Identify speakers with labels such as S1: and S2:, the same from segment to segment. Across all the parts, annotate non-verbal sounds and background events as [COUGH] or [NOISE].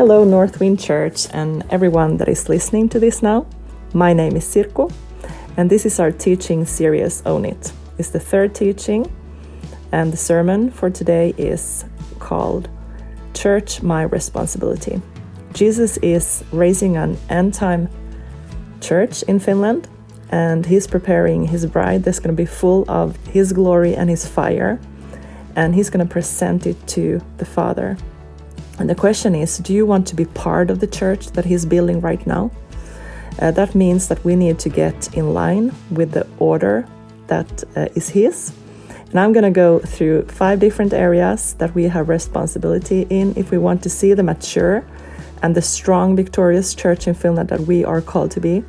S1: Hello, Northwind Church, and everyone that is listening to this now. My name is Sirko, and this is our teaching series Own It. It's the third teaching, and the sermon for today is called Church My Responsibility. Jesus is raising an end time church in Finland, and he's preparing his bride that's going to be full of his glory and his fire, and he's going to present it to the Father. And the question is do you want to be part of the church that he's building right now? Uh, that means that we need to get in line with the order that uh, is his. And I'm going to go through five different areas that we have responsibility in if we want to see the mature and the strong, victorious church in Finland that we are called to be.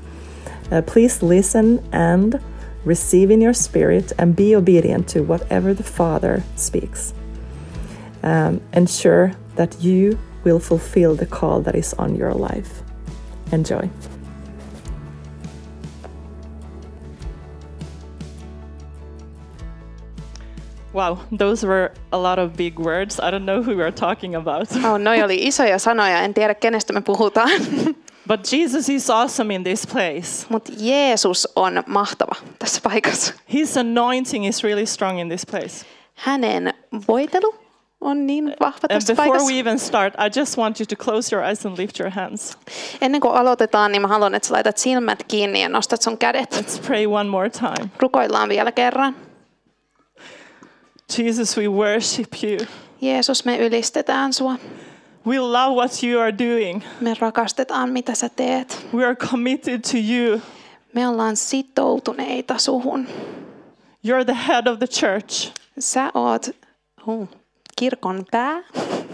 S1: Uh, please listen and receive in your spirit and be obedient to whatever the Father speaks. Um, ensure that you will fulfill the call that is on your life. Enjoy. Wow, those were a lot of big words. I don't know who we're talking about. [LAUGHS]
S2: Oh, noi oli isoja sanoja, en tiedä kenestä me puhutaan. [LAUGHS]
S1: But Jesus is awesome in this place.
S2: Mutta Jeesus on mahtava tässä paikassa.
S1: His anointing is really strong in this place.
S2: Hänen voitelu on niin vahva tässä
S1: before
S2: paikassa.
S1: we even start, I just want you to close your eyes and lift your hands.
S2: Ennen kuin aloitetaan, niin mä haluan, että sä laitat silmät kiinni ja nostat sun kädet.
S1: Let's pray one more time.
S2: Rukoillaan vielä kerran.
S1: Jesus, we worship you.
S2: Jeesus, me ylistetään sua.
S1: We love what you are doing.
S2: Me rakastetaan, mitä sä teet.
S1: We are committed to you.
S2: Me ollaan sitoutuneita suhun.
S1: You're the head of the church,
S2: Sä oot uh, kirkon pää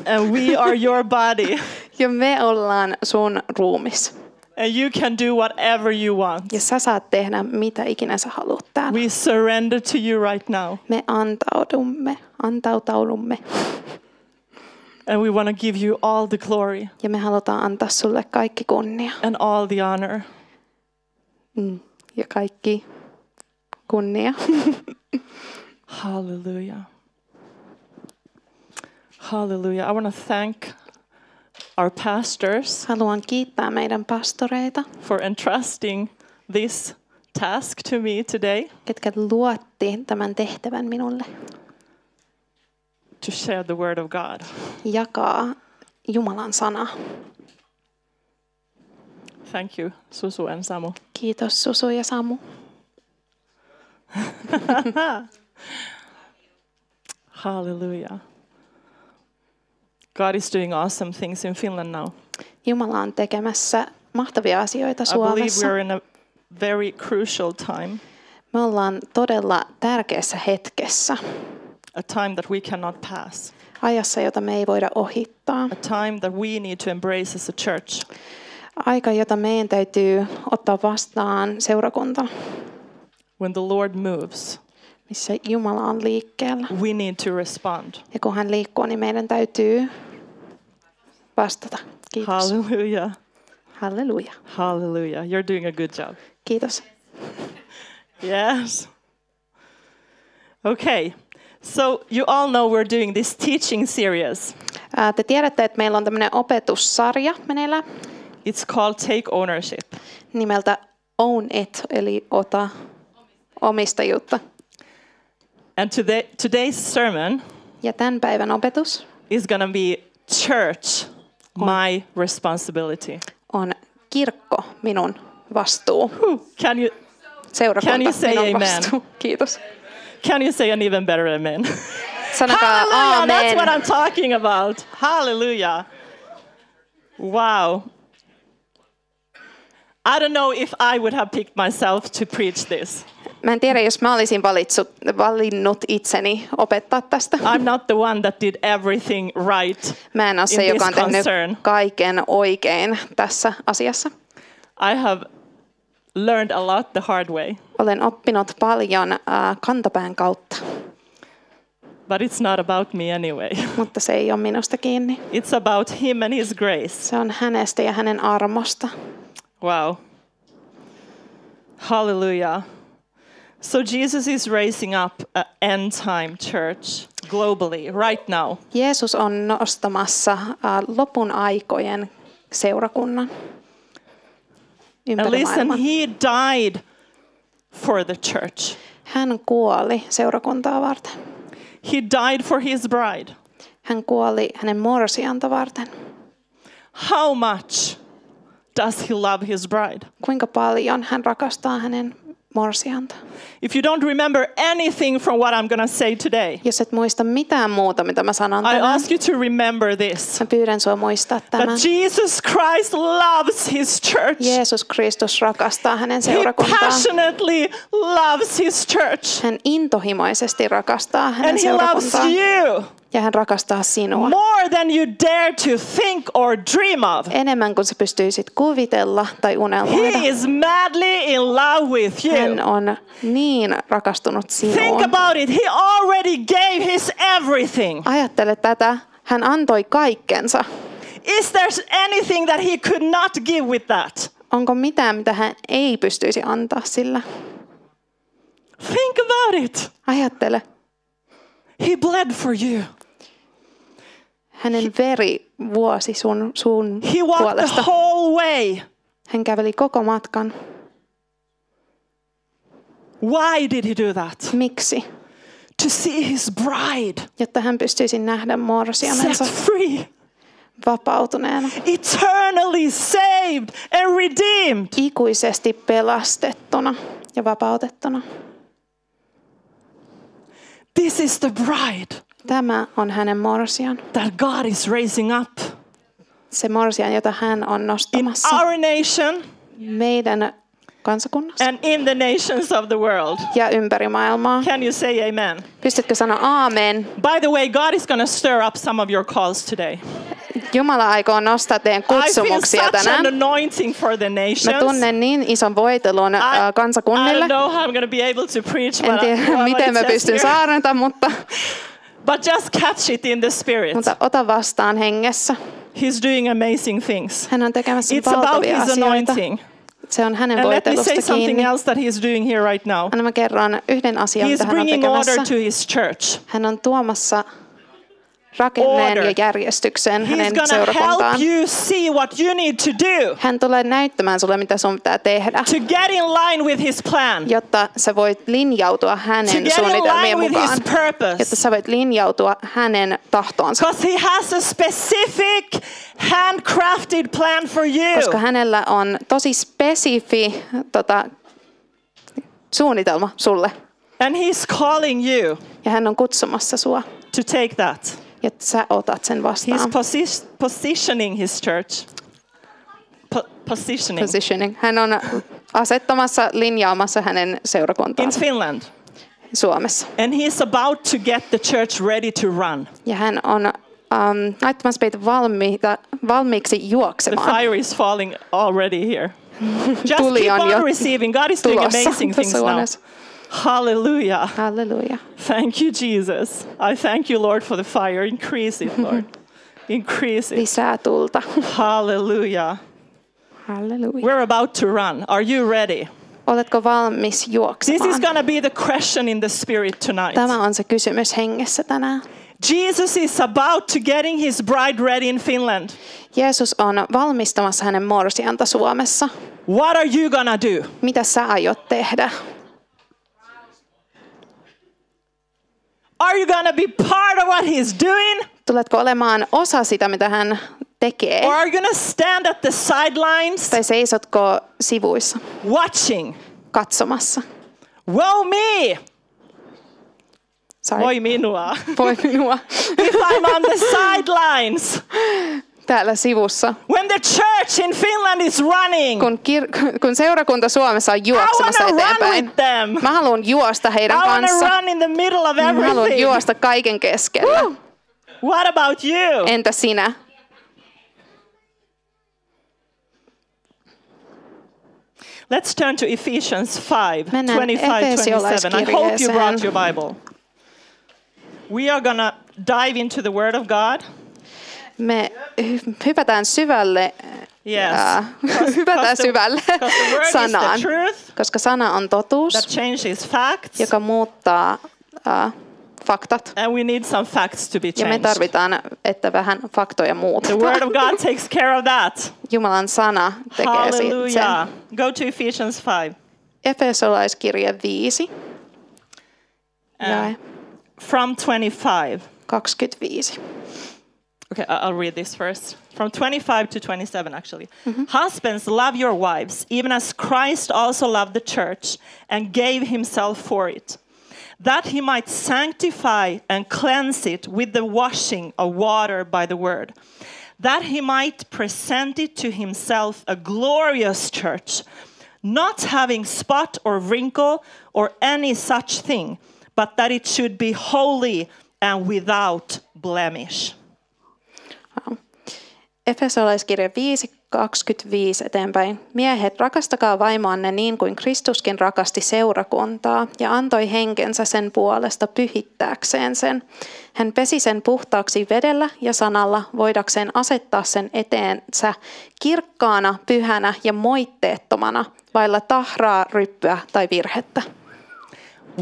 S1: and we are your body. [LAUGHS]
S2: ja me ollaan sun ruumis.
S1: And you can do whatever you want.
S2: Ja sä saat tehdä mitä ikinä sä haluat täällä.
S1: We surrender to you right now.
S2: Me antaudumme, antautaudumme
S1: And we want to give you all the glory
S2: ja me halutaan antaa sulle kaikki kunnia
S1: and all the honor.
S2: mm. ja kaikki kunnia. [LAUGHS]
S1: Hallelujah. Hallelujah. I want to thank our pastors
S2: Haluan kiittää meidän pastoreita,
S1: for entrusting this task to me today
S2: ketkä luotti tämän tehtävän minulle.
S1: to share the word of God.
S2: Jakaa Jumalan sana.
S1: Thank you, Susu and Samu.
S2: Kiitos Susu ja Samu. [LAUGHS]
S1: Hallelujah. God is doing awesome things in Finland now.
S2: Jumala on tekemässä mahtavia asioita
S1: I believe
S2: Suomessa.
S1: we're in a very crucial time,
S2: Me ollaan todella tärkeässä hetkessä,
S1: a time that we cannot pass,
S2: ajassa, jota me ei voida ohittaa.
S1: a time that we need to embrace as a church.
S2: Aika, jota meidän täytyy ottaa vastaan seurakunta,
S1: When the Lord moves,
S2: missä Jumala on liikkeellä.
S1: we need to respond.
S2: Ja kun hän liikkuu, niin meidän täytyy vastata. Kiitos.
S1: Hallelujah.
S2: Halleluja.
S1: Hallelujah. You're doing a good job.
S2: Kiitos.
S1: Yes. Okay. So, you all know we're doing this teaching series.
S2: Ää, Te tiedätte, että meillä on tämmöinen opetussarja meneillään
S1: It's called Take Ownership.
S2: nimeltä Own It, eli ota omistajuutta.
S1: And today, today's sermon
S2: Ja tämän päivän opetus
S1: is going to be church, my responsibility.
S2: on kirkko minun vastuu.
S1: Can you
S2: Seurakunta
S1: Can you say
S2: minun
S1: amen?
S2: vastuu. Kiitos.
S1: can you say an even better amen?
S2: Sanokaa
S1: Hallelujah, that's what. I'm talking about. Hallelujah. Wow. I don't know if I would have picked myself to preach this.
S2: Mä en tiedä, jos mä olisin valitsut, valinnut itseni opettaa tästä.
S1: I'm not the one that did everything right.
S2: Mä en ole se, joka on tehnyt
S1: concern.
S2: kaiken oikein tässä asiassa.
S1: I have learned a lot the hard way,
S2: Olen oppinut paljon äh, kantapään kautta,
S1: but it's not about me anyway. [LAUGHS]
S2: mutta se ei ole minusta kiinni.
S1: It's about Him and His grace.
S2: Se on hänestä ja hänen armosta.
S1: Wow. Hallelujah. So Jesus is raising up an end time church globally right now.
S2: Jeesus on nostamassa äh, lopun aikojen seurakunnan
S1: And
S2: ympäri
S1: listen,
S2: maailman.
S1: he died for the church.
S2: Hän kuoli seurakuntaa varten.
S1: He died for his bride.
S2: Hän kuoli hänen morsianta varten.
S1: How much does he love his bride?
S2: Kuinka paljon hän rakastaa hänen morsianta.
S1: If you don't remember anything from what I'm going to say today,
S2: Jos et muista mitään muuta, mitä mä sanon
S1: I
S2: tänään,
S1: ask you to remember this
S2: mä pyydän sua muistaa tämän.
S1: that Jesus Christ loves his church.
S2: Jeesus Kristus rakastaa hänen
S1: He
S2: seurakuntaan.
S1: passionately loves his church.
S2: Hän intohimoisesti rakastaa hänen
S1: And he loves
S2: seurakuntaan.
S1: you
S2: Ja hän rakastaa sinua.
S1: more than you dare to think or dream of.
S2: Enemmän kuin sä pystyisit kuvitella tai unelmoida.
S1: He is madly in love with
S2: Hän
S1: you.
S2: on niin rakastunut
S1: Think
S2: sinuun.
S1: about it. He already gave his everything.
S2: Ajattele tätä. Hän antoi kaikkensa.
S1: Is there anything that he could not give with that?
S2: Onko mitään, mitä hän ei pystyisi antaa sillä?
S1: Think about it.
S2: Ajattele.
S1: He bled for you.
S2: Hänen veri vuosi sun, sun
S1: He walked the
S2: puolesta.
S1: whole way.
S2: Hän käveli koko matkan.
S1: Why did he do that?
S2: Miksi?
S1: To see his bride
S2: Jotta hän pystyisi nähdä morsiamensa
S1: set free,
S2: vapautuneena.
S1: eternally saved and redeemed.
S2: Ikuisesti pelastettuna ja vapautettuna.
S1: This is the bride
S2: Tämä on hänen morsian.
S1: that God is raising up
S2: Se morsian, jota hän on
S1: in
S2: nostamassa
S1: our nation
S2: meidän kansakunnassa
S1: and in the nations of the world.
S2: ja ympäri maailmaa.
S1: Can you say amen?
S2: Pystytkö sanoa aamen?
S1: By the way, God is going to stir up some of your calls today.
S2: Jumala aikoo nostaa teidän kutsumuksia tänään. Mä tunnen niin ison voitelun
S1: I,
S2: ää,
S1: I
S2: kansakunnille.
S1: don't know how I'm be able to preach,
S2: En tiedä, miten
S1: it
S2: mä pystyn saarnata, mutta,
S1: But just catch it in the spirit.
S2: mutta ota vastaan hengessä.
S1: He's doing amazing things.
S2: Hän on tekemässä
S1: It's about his
S2: asioita.
S1: anointing.
S2: Se on hänen
S1: And let me say something
S2: kiinni.
S1: else that he's doing here right now.
S2: Anna mä kerron yhden asian,
S1: He's
S2: mitä hän on
S1: bringing order
S2: tekemässä.
S1: to his church.
S2: Hän on tuomassa rakenneen ja järjestyksen hänen seurakuntaan. Hän tulee näyttämään sulle, mitä sun pitää tehdä,
S1: to get in line with his plan,
S2: jotta sä voit linjautua hänen suunnitelmien mukaan. Jotta sä voit linjautua hänen tahtoonsa.
S1: Because he has a specific handcrafted plan for you.
S2: Koska hänellä on tosi spesifi tota, suunnitelma sulle.
S1: And he's calling you
S2: Ja hän on kutsumassa sua,
S1: to take that.
S2: Jotta sä otat sen
S1: He's
S2: vastaan.
S1: posi- positioning his church. Po- positioning.
S2: Positioning. Hän on asettamassa, linjaamassa hänen
S1: in
S2: seurakuntaansa
S1: Finland.
S2: Suomessa.
S1: And he's about to get the church ready to run.
S2: Ja hän on um, laittamassa meitä valmiita, valmiiksi
S1: The
S2: juoksemaan.
S1: fire is falling already here. [LAUGHS] Just
S2: Tuli
S1: keep
S2: on
S1: on
S2: jo
S1: receiving. God is doing
S2: tulossa
S1: amazing things now. Hallelujah.
S2: Halleluja.
S1: Thank you, Jesus. I thank you, Lord, for the fire. Increase it, Lord. [LAUGHS] Increase it.
S2: Lisää tulta.
S1: Hallelujah.
S2: Halleluja.
S1: We're about to run. Are you ready?
S2: Oletko valmis
S1: This is
S2: juoksemaan?
S1: going to be the question in the spirit tonight.
S2: Tämä on se kysymys hengessä tänään.
S1: Jesus is about to getting his bride ready in Finland.
S2: Jeesus on valmistamassa hänen morsianta Suomessa.
S1: What are you to do?
S2: Mitä sä aiot tehdä?
S1: Are you to be part of what he's doing?
S2: Tuletko olemaan osa sitä, mitä hän tekee?
S1: Or are you to stand at the sidelines
S2: Tai seisotko sivuissa
S1: watching?
S2: katsomassa?
S1: Woe me!
S2: Sorry.
S1: Voi minua.
S2: Voi minua.
S1: if I'm on the sidelines [LAUGHS]
S2: Täällä sivussa.
S1: when the church in Finland is running.
S2: Kun, kir- [LAUGHS] kun seurakunta Suomessa on juoksemassa
S1: want to run
S2: eteenpäin. Mä haluan juosta heidän
S1: want to
S2: kanssa.
S1: run in the middle of
S2: Mä haluan
S1: everything.
S2: juosta kaiken keskellä.
S1: What about you?
S2: Entä sinä?
S1: Let's turn to Ephesians 5,
S2: Mennään
S1: 25, 27. I hope you brought your Bible. We are going to dive into the Word of God.
S2: Me hy- hypätään syvälle,
S1: Yes. Because- [LAUGHS]
S2: hypätään
S1: the-
S2: syvälle
S1: the the
S2: sanaan,
S1: truth
S2: koska sana on totuus,
S1: facts,
S2: joka muuttaa ää, faktat.
S1: and we need some facts to be
S2: Ja me tarvitaan, että vähän faktoja
S1: The
S2: muutetaan.
S1: word of God takes care of that.
S2: Jumalan sana tekee
S1: Hallelujah.
S2: sen.
S1: Go to Ephesians 5.
S2: Efesolaiskirje 5, jae
S1: Um, from 25.
S2: 25.
S1: Okay, I'll read this first. From 25 to 27, actually. Mm-hmm. Husbands, love your wives, even as Christ also loved the church and gave himself for it, that he might sanctify and cleanse it with the washing of water by the word, that he might present it to himself a glorious church, not having spot or wrinkle or any such thing, but that it should be holy and without blemish.
S2: Efesolaiskirja 5, 25 eteenpäin. Miehet, rakastakaa vaimoanne niin kuin Kristuskin rakasti seurakuntaa ja antoi henkensä sen puolesta pyhittääkseen sen. Hän pesi sen puhtaaksi vedellä ja sanalla voidakseen asettaa sen eteensä kirkkaana, pyhänä ja moitteettomana, vailla tahraa, ryppyä tai virhettä.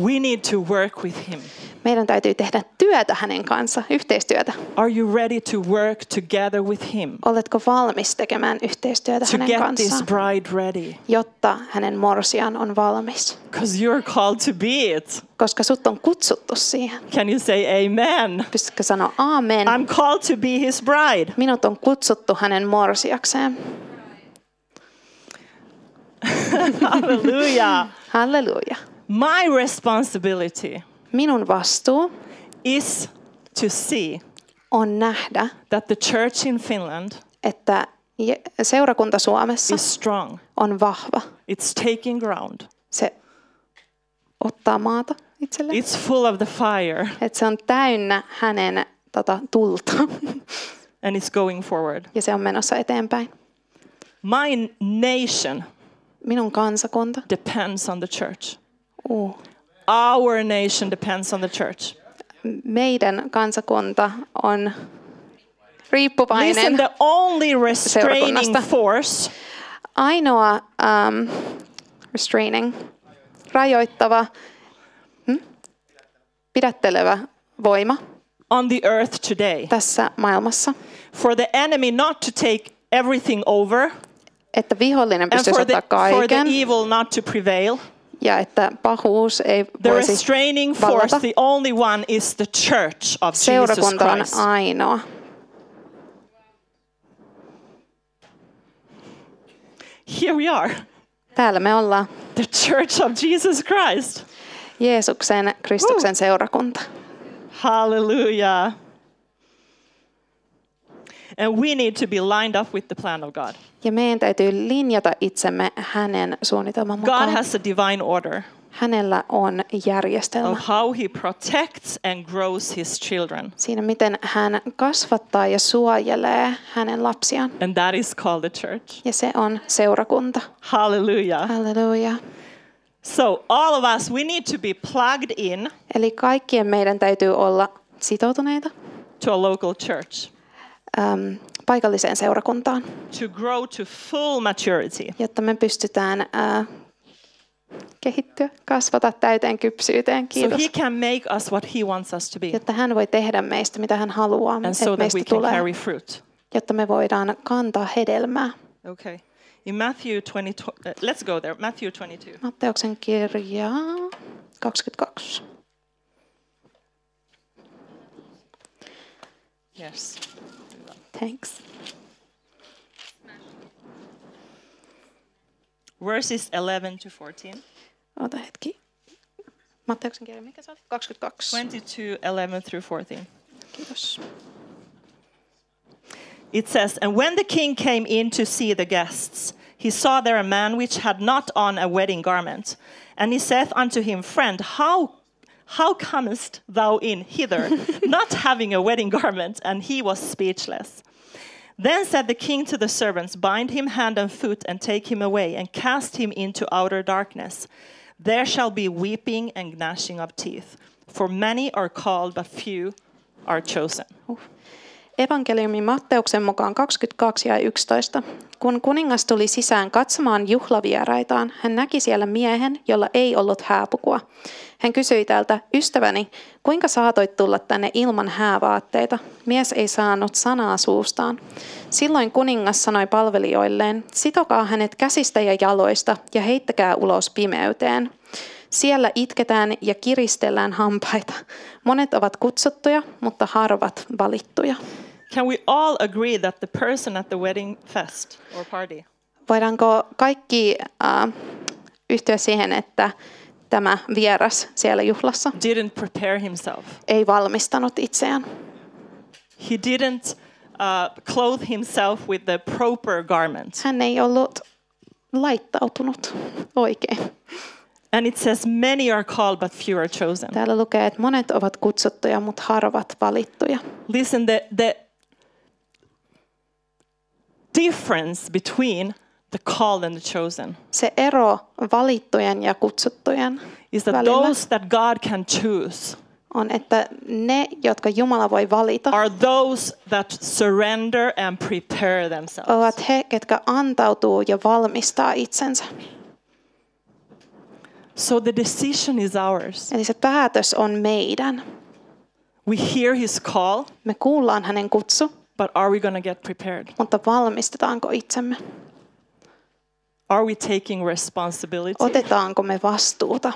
S1: We need to work with him.
S2: Meidän täytyy tehdä työtä hänen kanssa, yhteistyötä.
S1: Are you ready to work together with him
S2: Oletko valmis tekemään yhteistyötä
S1: to
S2: hänen
S1: get this
S2: kanssaan?
S1: bride ready?
S2: jotta hänen morsian on valmis.
S1: Because you're called to be it.
S2: Koska sut on kutsuttu siihen.
S1: Can you say amen?
S2: Pystytkö sanoa aamen?
S1: I'm called to be his bride.
S2: Minut on kutsuttu hänen morsiakseen. [LAUGHS]
S1: Hallelujah.
S2: Halleluja.
S1: My responsibility
S2: Minun vastuu
S1: is to see
S2: on nähdä,
S1: that the church in Finland
S2: että seurakunta Suomessa
S1: is strong.
S2: on vahva.
S1: It's taking ground.
S2: Se ottaa maata itselleen.
S1: It's full of the fire
S2: Että se on täynnä hänen tota, tulta
S1: and it's going forward.
S2: ja se on menossa eteenpäin.
S1: My nation
S2: Minun kansakunta.
S1: depends on the church.
S2: Uh.
S1: Our nation depends on the church.
S2: Meidän kansakunta on riippuvainen.
S1: Listen, the only restraining force
S2: ainoa um, restraining, rajoittava, hm? pidättelevä voima
S1: on the earth today
S2: tässä maailmassa,
S1: for the enemy not to take everything over
S2: että vihollinen pystyisi ottaa
S1: for the
S2: kaiken
S1: evil not to prevail.
S2: Ja että pahuus ei
S1: The
S2: voisi
S1: restraining
S2: vallata.
S1: force, the only one is the church of Jesus
S2: Seurakunta on
S1: Christ.
S2: ainoa.
S1: Here we are,
S2: Täällä me ollaan
S1: the church of Jesus Christ.
S2: Jeesuksen, Kristuksen seurakunta.
S1: Hallelujah. And we need to be lined up with the plan of God.
S2: Ja meidän täytyy linjata itsemme hänen suunnitelman
S1: God
S2: mukaan.
S1: has a divine order
S2: Hänellä on järjestelmä.
S1: of how he protects and grows his children.
S2: siinä, miten hän kasvattaa ja suojelee hänen lapsiaan.
S1: And that is called the church.
S2: Ja se on seurakunta.
S1: Hallelujah.
S2: Halleluja.
S1: So, all of us, we need to be plugged in
S2: Eli kaikkien meidän täytyy olla sitoutuneita
S1: to a local church
S2: äm, paikalliseen seurakuntaan,
S1: to grow to full maturity.
S2: jotta me pystytään ää, kehittyä, kasvata täyteen kypsyyteen.
S1: So
S2: Kiitos.
S1: he can make us what he wants us to be.
S2: Jotta hän voi tehdä meistä, mitä hän haluaa,
S1: And so that
S2: meistä
S1: we can
S2: tulee.
S1: carry fruit.
S2: Jotta me voidaan kantaa hedelmää.
S1: Okay. In Matthew 20, uh, let's go there. Matthew 22.
S2: Matteuksen kirja 22.
S1: Yes.
S2: Thanks.
S1: Verses 11 to 14.
S2: Ota hetki. Matteuksen kirja, mikä se oli? 22.
S1: 22, 11 through 14.
S2: Kiitos.
S1: It says, And when the king came in to see the guests, he saw there a man which had not on a wedding garment. And he saith unto him, Friend, how, how comest thou in hither, [LAUGHS] not having a wedding garment? And he was speechless. Then said the king to the servants, Bind him hand and foot, and take him away, and cast him into outer darkness. There shall be weeping and gnashing of teeth. For many are called, but few are chosen.
S2: Evankeliumi Matteuksen mukaan 22 ja 11. Kun kuningas tuli sisään katsomaan juhlavieraitaan, hän näki siellä miehen, jolla ei ollut hääpukua. Hän kysyi täältä, ystäväni, kuinka saatoit tulla tänne ilman häävaatteita? Mies ei saanut sanaa suustaan. Silloin kuningas sanoi palvelijoilleen, sitokaa hänet käsistä ja jaloista ja heittäkää ulos pimeyteen. Siellä itketään ja kiristellään hampaita. Monet ovat kutsuttuja, mutta harvat valittuja.
S1: Can we all agree that the person at the wedding fest or party
S2: Voidaanko kaikki äh, yhtyä siihen, että tämä vieras siellä juhlassa
S1: didn't prepare himself?
S2: ei valmistanut itseään?
S1: He didn't uh, clothe himself with the proper garment.
S2: Hän ei ollut laittautunut oikein.
S1: And it says, Many are called, but few are chosen.
S2: Täällä lukee, että monet ovat kutsuttuja, mutta harvat valittuja.
S1: Listen, the, the difference between the called and the chosen
S2: Se ero valittujen ja kutsuttujen
S1: is that
S2: välillä
S1: those that God can choose
S2: on, että ne, jotka Jumala voi valita,
S1: are those that surrender and prepare themselves.
S2: ovat he, ketkä antautuu ja valmistaa itsensä.
S1: So the decision is ours.
S2: Eli se päätös on meidän.
S1: We hear his call,
S2: Me kuullaan hänen kutsu,
S1: but are we going to get prepared?
S2: mutta valmistetaanko itsemme?
S1: Are we taking responsibility
S2: Otetaanko me vastuuta?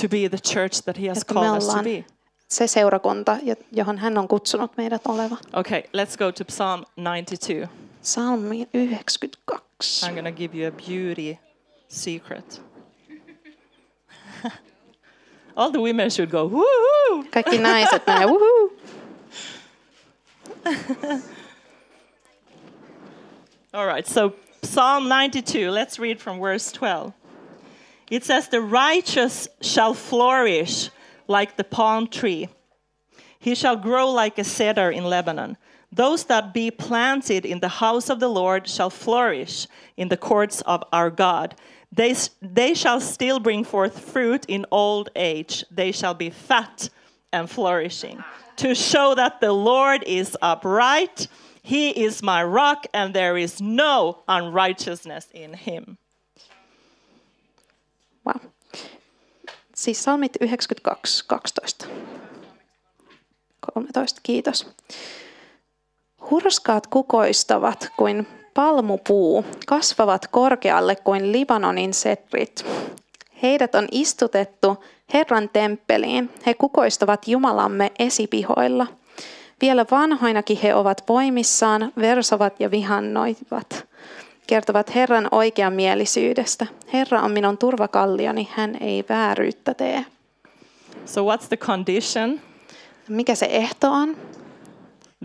S1: to be the church that he has
S2: Että
S1: called us to be?
S2: se seurakunta, johon hän on kutsunut meidät oleva.
S1: Okay, let's go to Psalm 92.
S2: Salmi 92.
S1: I'm going to give you a beauty secret. [LAUGHS] All the women should go, woohoo!
S2: Kaikki naiset menee, uhu. [LAUGHS] [LAUGHS]
S1: All right, so Psalm 92, let's read from verse 12. It says, The righteous shall flourish like the palm tree, he shall grow like a cedar in Lebanon. Those that be planted in the house of the Lord shall flourish in the courts of our God. They, they shall still bring forth fruit in old age. They shall be fat and flourishing, to show that the Lord is upright. He is my rock, and there is no unrighteousness in him.
S2: Wow. Siis salmit 92, 12. 13, kiitos. Hurskaat kukoistavat kuin palmupuu, kasvavat korkealle kuin Libanonin setrit. Heidät on istutettu Herran temppeliin. He kukoistavat Jumalamme esipihoilla. Vielä vanhoinakin he ovat voimissaan, versovat ja vihannoivat. Kertovat Herran oikeamielisyydestä. Herra on minun turvakallioni, hän ei vääryyttä tee.
S1: So, what's the condition?
S2: Mikä se ehto on?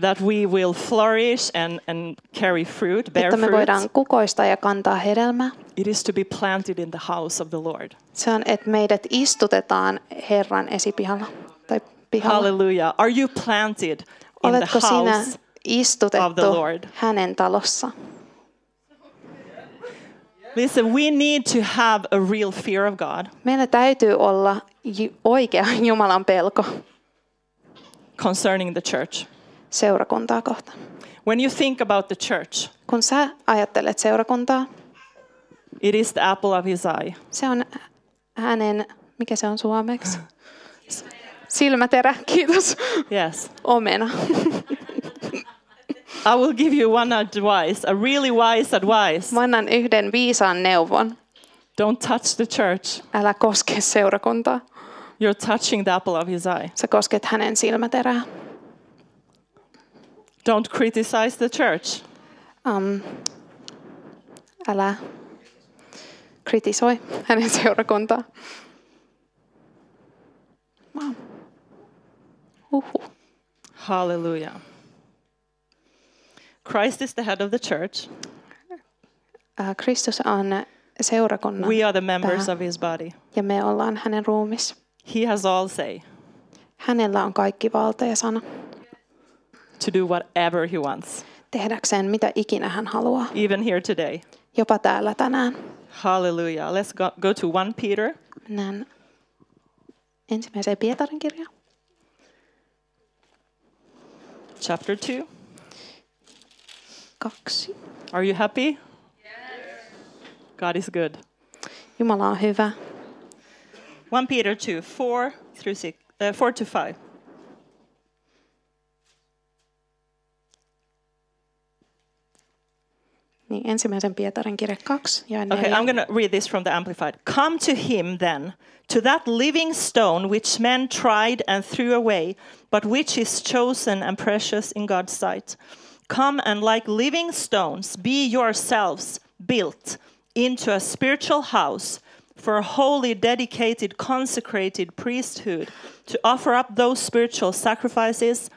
S1: That we will flourish and, and carry fruit, bear
S2: Että me
S1: fruit.
S2: voidaan kukoistaa ja kantaa hedelmää.
S1: It is to be planted in the house of the Lord.
S2: Se on, että meidät istutetaan Herran esipihalla tai pihalla.
S1: Hallelujah. Are you planted in the
S2: Oletko sinä
S1: house? of the Lord?
S2: hänen talossa?
S1: Listen, we need to have a real fear of God
S2: Meillä täytyy olla oikea Jumalan pelko
S1: concerning the church.
S2: Seurakuntaa kohtaan.
S1: When you think about the church,
S2: Kun sä ajattelet seurakuntaa,
S1: it is the apple of his eye.
S2: se on hänen, mikä se on suomeksi? Silmäterä, kiitos.
S1: Yes.
S2: Omena.
S1: I will give you one advice, a really wise advice.
S2: Mä annan yhden viisaan neuvon.
S1: Don't touch the church.
S2: Älä koske seurakuntaa.
S1: You're touching the apple of his eye.
S2: Sä kosket hänen silmäterää.
S1: Don't criticize the church.
S2: Um, älä kritisoi hänen seurakuntaa. Wow. Uhu.
S1: Hallelujah. Christ is the head of the church.
S2: Kristus on seurakunnan
S1: We are the members of his body.
S2: ja me ollaan hänen ruumis.
S1: He has all say
S2: Hänellä on kaikki valta ja sana
S1: to do whatever he wants,
S2: tehdäkseen mitä ikinä hän haluaa,
S1: even here today.
S2: jopa täällä tänään.
S1: Hallelujah. Let's go, go to 1 Peter
S2: Mennään ensimmäiseen Pietarin kirjaan.
S1: chapter 2.
S2: kaksi.
S1: Are you happy? Yes. God is good.
S2: Jumala on hyvä.
S1: 1 Peter 2, 4 through 6, uh, 4 to 5.
S2: Niin ensimmäisen Pietarin kirja 2 ja
S1: Okay, I'm going to read this from the Amplified. Come to him then, to that living stone which men tried and threw away, but which is chosen and precious in God's sight. Come and, like living stones, be yourselves built into a spiritual house for a holy, dedicated, consecrated priesthood to offer up those spiritual sacrifices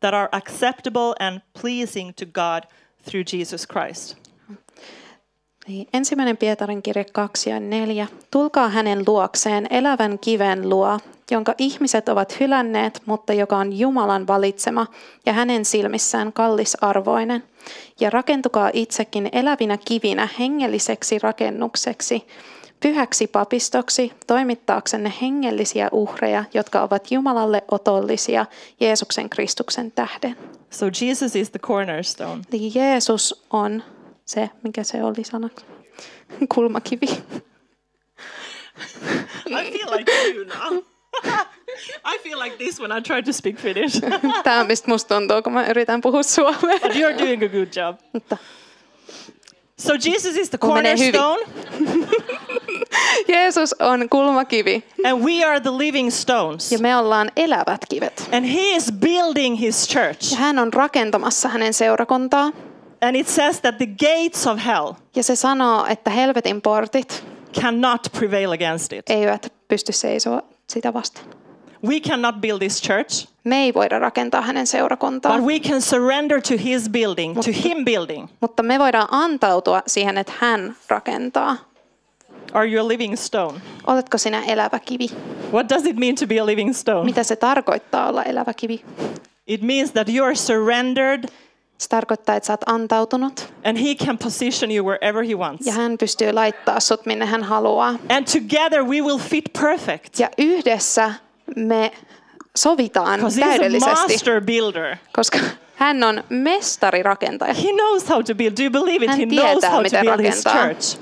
S1: that are acceptable and pleasing to God through Jesus Christ.
S2: Niin, ensimmäinen Pietarin kirja 2 ja 4. Tulkaa hänen luokseen elävän kiven luo, jonka ihmiset ovat hylänneet, mutta joka on Jumalan valitsema ja hänen silmissään kallisarvoinen. Ja rakentukaa itsekin elävinä kivinä hengelliseksi rakennukseksi, pyhäksi papistoksi, toimittaaksenne hengellisiä uhreja, jotka ovat Jumalalle otollisia Jeesuksen Kristuksen tähden.
S1: So Jesus is the cornerstone.
S2: Eli Jeesus on se, mikä se oli sanaksi? Kulmakivi.
S1: I feel like you now. [LAUGHS] I feel like this when I try to speak Finnish. [LAUGHS]
S2: Tämä on mistä musta tuntuu, kun mä yritän puhua suomea.
S1: but you're doing a good job.
S2: Mutta
S1: So Jesus is the cornerstone, [LAUGHS]
S2: Jeesus on kulmakivi
S1: and we are the living stones.
S2: ja me ollaan elävät kivet.
S1: And he is building his
S2: Ja
S1: church.
S2: hän on rakentamassa hänen seurakuntaa.
S1: And it says that the gates of hell
S2: Ja se sanoo, että helvetin portit
S1: cannot prevail against it.
S2: eivät pysty seisoa sitä vastaan.
S1: We cannot build this church,
S2: Me ei voida rakentaa hänen seurakuntaa,
S1: but we can surrender to his building, to him building.
S2: mutta me voidaan antautua siihen, että hän rakentaa.
S1: Are you a living stone?
S2: Oletko sinä elävä kivi?
S1: What does it mean to be a living stone?
S2: Mitä se tarkoittaa olla elävä kivi?
S1: It means that you are surrendered
S2: Se tarkoittaa, että sä oot antautunut
S1: and he can position you wherever he wants.
S2: ja hän pystyy laittaa sut minne hän haluaa.
S1: And together we will fit perfect.
S2: Ja yhdessä me sovitaan täydellisesti,
S1: master builder.
S2: koska hän on mestarirakentaja.
S1: He knows how to build. Do you believe it?
S2: Hän
S1: He knows
S2: tietää,
S1: how to build his
S2: rakentaa.
S1: church.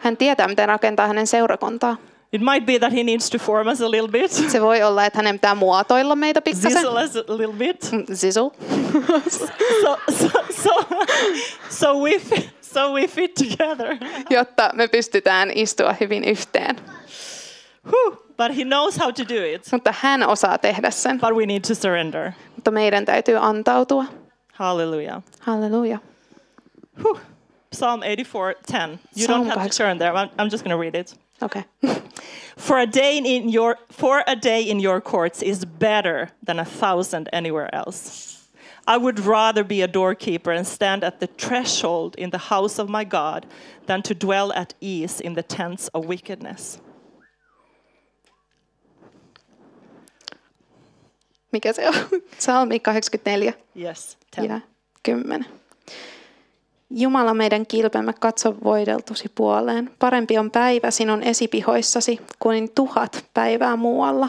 S2: Hän tietää, miten rakentaa hänen seurakuntaa.
S1: It might be that he needs to form us a little bit, [LAUGHS]
S2: Se voi olla, että hänen pitää muotoilla meitä pikkasen.
S1: zizzle us a little bit.
S2: Sisu.
S1: So, so, so, so we so we fit together.
S2: Jotta me pystytään istua hyvin yhteen.
S1: Whew. But he knows how to do it.
S2: Mutta hän osaa tehdä sen.
S1: But we need to surrender.
S2: Mutta meidän täytyy antautua.
S1: Hallelujah.
S2: Halleluja.
S1: Whew. Psalm 84:10. You
S2: Psalm
S1: don't have to
S2: 84.
S1: turn there. I'm, I'm just going to read it.
S2: Okay.
S1: For a day in your for a day in your courts is better than a thousand anywhere else. I would rather be a doorkeeper and stand at the threshold in the house of my God than to dwell at ease in the tents of wickedness.
S2: Mikä se on? [LAUGHS] Salmi 84
S1: Yes, 10.
S2: ja 10. Jumala meidän kilpemme katso voideltusi puoleen. Parempi on päivä sinun esipihoissasi kuin tuhat päivää muualla.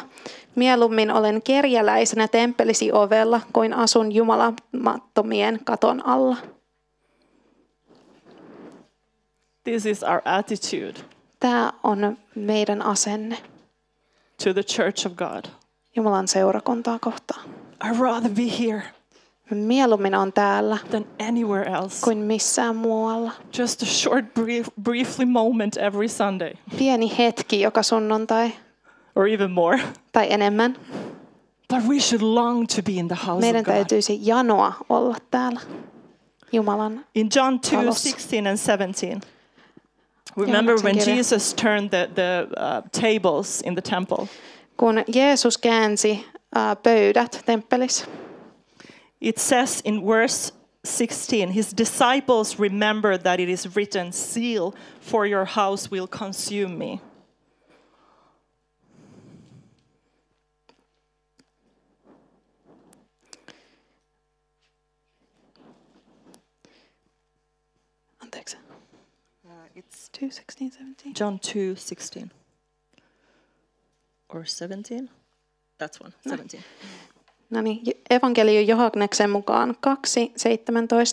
S2: Mieluummin olen kerjäläisenä temppelisi ovella kuin asun jumalamattomien katon alla.
S1: This is our attitude
S2: Tämä on meidän asenne
S1: to the church of God.
S2: Jumalan seurakuntaa kohtaan.
S1: I'd rather be here
S2: Mieluummin on täällä
S1: than anywhere else.
S2: kuin missään muualla.
S1: Just a short, brief, briefly moment every Sunday,
S2: Pieni hetki joka sunnuntai
S1: or even more.
S2: tai enemmän.
S1: But we should long to be in the house
S2: Meidän
S1: of God.
S2: täytyisi janoa olla täällä Jumalan.
S1: In John 2
S2: Talossa.
S1: 16 and 17, remember when
S2: kirja.
S1: Jesus turned the, the uh, tables in the temple?
S2: Kun Jeesus käänsi ää, pöydät temppelissä,
S1: It says in verse 16, his disciples remember that it is written, Seal for your house will consume me.
S2: anteeksi, uh,
S1: It's
S2: 2, 16, 17.
S1: John 2 16. Or 17? That's one, 17.
S2: No niin, evankelium Johanneksen mukaan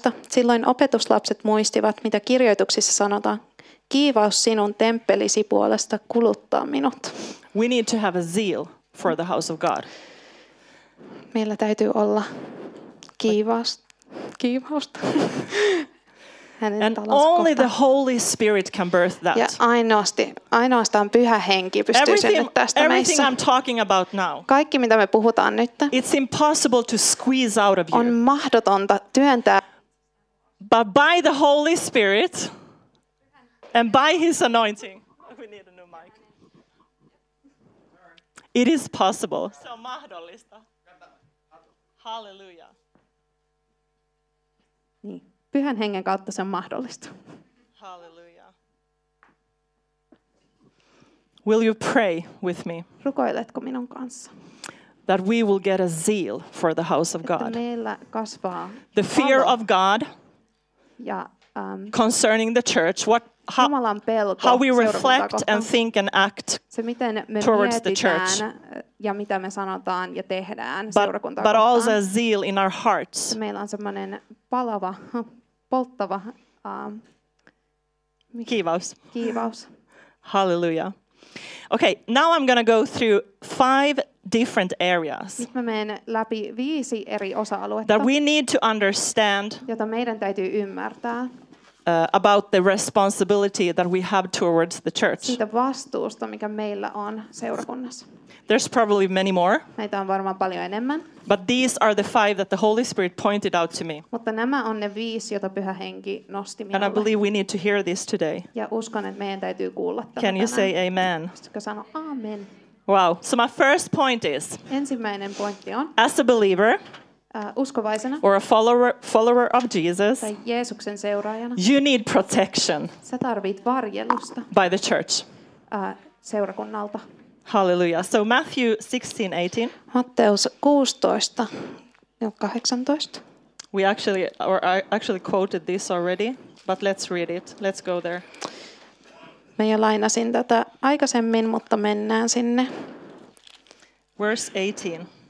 S2: 2.17. Silloin opetuslapset muistivat, mitä kirjoituksissa sanotaan. Kiivaus sinun temppelisi puolesta kuluttaa minut.
S1: We need to have a zeal for the house of God.
S2: Meillä täytyy olla kiivaus, kiivausta. Hänen
S1: And only the. Holy Spirit can birth that.
S2: Ja ainoasti, ainoastaan pyhä henki pystyy
S1: Everything,
S2: synnyttämään sitä
S1: everything
S2: meissä.
S1: I'm talking about now,
S2: Kaikki, mitä me puhutaan nyt,
S1: it's impossible to squeeze out of you.
S2: on mahdotonta työntää
S1: But by the Holy Spirit and by His anointing, [LAUGHS] we need a new mic. It is possible. Se on mahdollista. Hallelujah.
S2: Pyhän hengen kautta se on mahdollista.
S1: Hallelujah. Will you pray with me
S2: Rukoiletko minun kanssa?
S1: that we will get a zeal for the house of God?
S2: meillä kasvaa
S1: The fear of God
S2: ja ähm,
S1: concerning the church, what how, how we reflect and think and act
S2: Se, miten me
S1: towards the church.
S2: ja mitä me sanotaan ja tehdään
S1: but, but also a zeal in our hearts.
S2: Meillä on semmoinen palava, polttava ähm,
S1: Kiivaus.
S2: kiivaus. [LAUGHS]
S1: Hallelujah. Okay, now I'm going to go through five different areas
S2: Nyt mä menen läpi viisi eri osa-aluetta,
S1: that we need to understand
S2: jota meidän täytyy ymmärtää
S1: uh, about the responsibility that we have towards the church.
S2: siitä vastuusta, mikä meillä on seurakunnassa.
S1: There's probably many more,
S2: Näitä on varmaan paljon enemmän,
S1: but these are the five that the Holy Spirit pointed out to me.
S2: mutta nämä on ne viisi, joita Pyhä Henki nosti
S1: And I believe we need to hear this today.
S2: Ja uskon, että meidän täytyy kuulla tämä
S1: Can you
S2: tänään.
S1: say amen?
S2: Sanoa amen?
S1: Wow. So, my first point is
S2: Ensimmäinen pointti on,
S1: as a believer
S2: Äh, uskovaisena
S1: or a follower, follower of Jesus,
S2: tai Jeesuksen seuraajana,
S1: you need protection
S2: sä tarvit varjelusta
S1: by the church.
S2: äh, seurakunnalta.
S1: Hallelujah. So Matthew 16, 18.
S2: Matteus 16 18.
S1: We actually, or I actually quoted this already, but let's read it. Let's go there.
S2: Mä jo lainasin tätä aikaisemmin, mutta mennään sinne.
S1: Verse 18.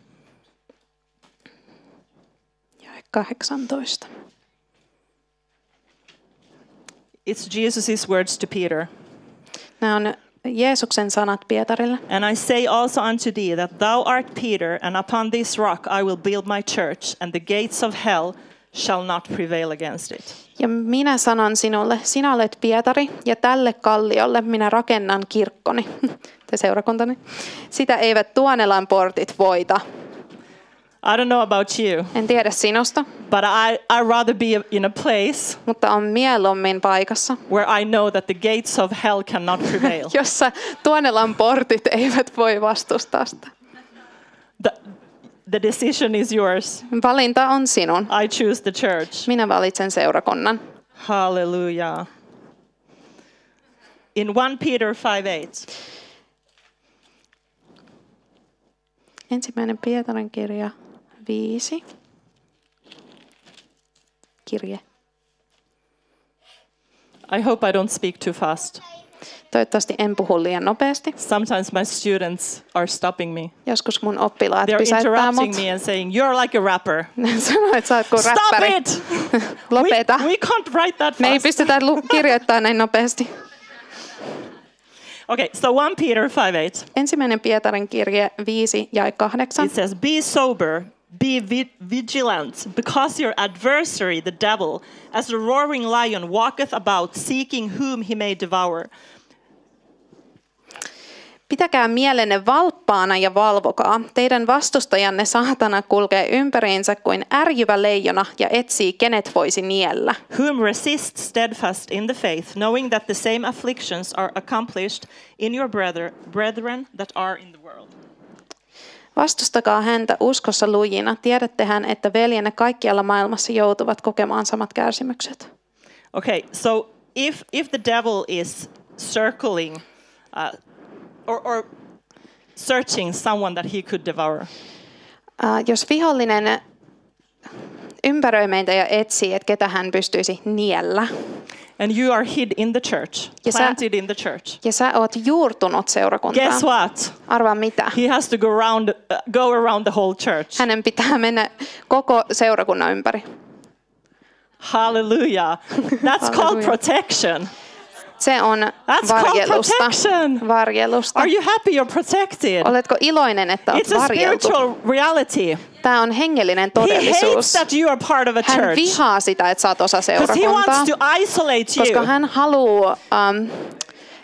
S2: 18.
S1: It's Jesus' words to Peter.
S2: Nämä on Jeesuksen sanat Pietarille.
S1: And I say also unto thee that thou art Peter, and upon this rock I will build my church, and the gates of hell shall not prevail against it.
S2: Ja minä sanon sinulle, sinä olet Pietari, ja tälle kalliolle minä rakennan kirkkoni, [LAUGHS] te seurakuntani. Sitä eivät Tuonelan portit voita.
S1: I don't know about you,
S2: En tiedä sinusta,
S1: but I, I'd rather be in a place
S2: mutta on mieluummin paikassa, [LAUGHS]
S1: where I know that the gates of hell cannot prevail. [LAUGHS]
S2: jossa Tuonelan portit eivät voi vastustaa sitä.
S1: the, the decision is yours.
S2: Valinta on sinun.
S1: I choose the church.
S2: Minä valitsen seurakunnan.
S1: Hallelujah. In 1 Peter 5 8,
S2: Ensimmäinen Pietarin kirja 5. Kirje.
S1: I hope I don't speak too fast.
S2: Toivottavasti en puhu liian nopeasti.
S1: Sometimes my students are stopping me.
S2: Joskus mun oppilaat
S1: They're
S2: pysäyttää mut.
S1: interrupting me and saying, You're like a rapper. [LAUGHS]
S2: Sanoo, että sä oot kuin
S1: Stop
S2: räppäri.
S1: it! [LAUGHS]
S2: Lopeta.
S1: We, we can't write that
S2: Me ei
S1: fast.
S2: pystytä [LAUGHS] kirjoittaa näin nopeasti.
S1: Okay, so 1 Peter 5 8.
S2: Ensimmäinen Pietarin kirje 5 ja 8.
S1: It says, Be sober, be vi- vigilant, because your adversary, the devil, as a roaring lion, walketh about, seeking whom he may devour.
S2: Pitäkää mielenne valppaana ja valvokaa. Teidän vastustajanne saatana kulkee ympäriinsä kuin ärjyvä leijona ja etsii kenet voisi niellä.
S1: whom resist steadfast in the faith, knowing that the same afflictions are accomplished in your brother, brethren that are in the world.
S2: Vastustakaa häntä uskossa lujina. Tiedättehän, että veljenne kaikkialla maailmassa joutuvat kokemaan samat kärsimykset.
S1: Okay, so if if the devil is circling uh, or, or searching someone that he could devour,
S2: Äh, jos vihollinen ympäröi meitä ja etsii, että ketä hän pystyisi niellä,
S1: and you are hid in the church,
S2: Ja sä-
S1: planted in the church.
S2: Ja sä oot juurtunut seurakuntaan.
S1: Guess what?
S2: Arvaa mitä?
S1: He has to go around, uh, go around the whole church.
S2: Hänen pitää mennä koko seurakunnan ympäri.
S1: Hallelujah. That's [LAUGHS] called protection.
S2: Se on
S1: That's
S2: varjelusta.
S1: protection.
S2: Varjelusta.
S1: Are you happy you're protected?
S2: Oletko iloinen, että olet
S1: It's a
S2: varjeltu?
S1: spiritual reality.
S2: Tämä on hengellinen
S1: He hates
S2: todellisuus.
S1: that you are part of a
S2: Hän
S1: church
S2: vihaa sitä, että oot osa
S1: because he
S2: seurakuntaa,
S1: wants to isolate
S2: koska
S1: you.
S2: hän haluaa um,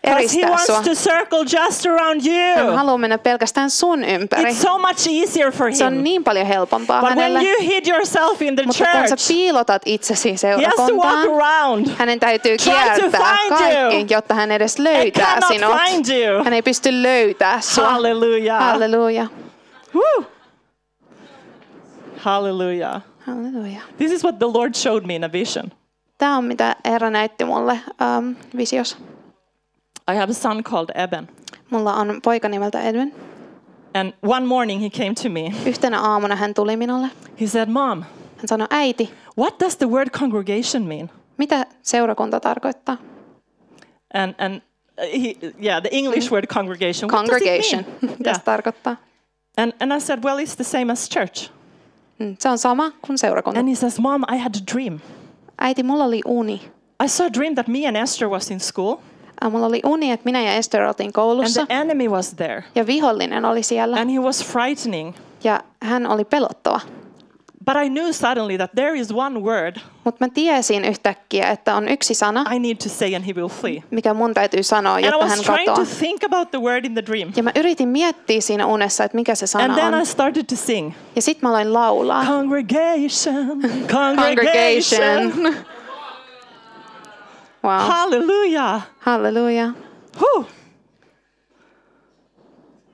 S1: Because he
S2: eristää
S1: wants
S2: sua.
S1: to circle just around
S2: Hän
S1: you.
S2: haluaa mennä pelkästään sun ympäri.
S1: It's so much easier for
S2: Se on
S1: him.
S2: niin paljon helpompaa
S1: But when
S2: hänelle.
S1: you hid yourself in the
S2: Mutta kun sä
S1: church,
S2: piilotat itsesi
S1: to walk
S2: seurakuntaan,
S1: around
S2: hänen täytyy kiertää kaikki, jotta hän edes löytää sinut.
S1: find you.
S2: Hän ei pysty löytää sua.
S1: Hallelujah.
S2: Halleluja.
S1: Woo. Hallelujah.
S2: Halleluja.
S1: This is what the Lord showed me in a vision.
S2: Tämä on mitä Herra näytti mulle um, visiossa.
S1: I have a son called Eben.
S2: Mulla on poika nimeltä Edwin.
S1: And one morning he came to me.
S2: Yhtenä aamuna hän tuli minulle.
S1: He said, Mom,
S2: Hän sanoi, äiti,
S1: what does the word congregation mean?
S2: mitä seurakunta tarkoittaa?
S1: And, and uh, he, yeah, the English word congregation. What does it
S2: Congregation. [LAUGHS] Mitä
S1: Yeah.
S2: se tarkoittaa?
S1: And, and I said, well, it's the same as church.
S2: Mm, Se on sama kuin seurakunta.
S1: And he says, Mom, I had a dream.
S2: Äiti, mulla oli uni.
S1: I saw a dream that me and Esther was in school
S2: Mulla oli uni, että minä ja Esther oltiin
S1: and
S2: koulussa.
S1: the enemy was there.
S2: Ja vihollinen oli siellä.
S1: And he was frightening.
S2: Ja hän oli pelottava.
S1: But I knew suddenly that there is one word
S2: Mutta mä tiesin yhtäkkiä, että on yksi sana,
S1: I need to say and he will flee.
S2: mikä mun täytyy sanoa,
S1: And I
S2: jotta hän
S1: was trying to
S2: katoaa.
S1: think about the word in the dream.
S2: Ja mä yritin miettiä siinä unessa, että mikä se
S1: And
S2: sana
S1: then I
S2: on.
S1: started to sing.
S2: Ja sit mä aloin laulaa.
S1: Congregation, [LAUGHS] congregation.
S2: Congregation. Wow.
S1: Hallelujah.
S2: Halleluja.
S1: Whew.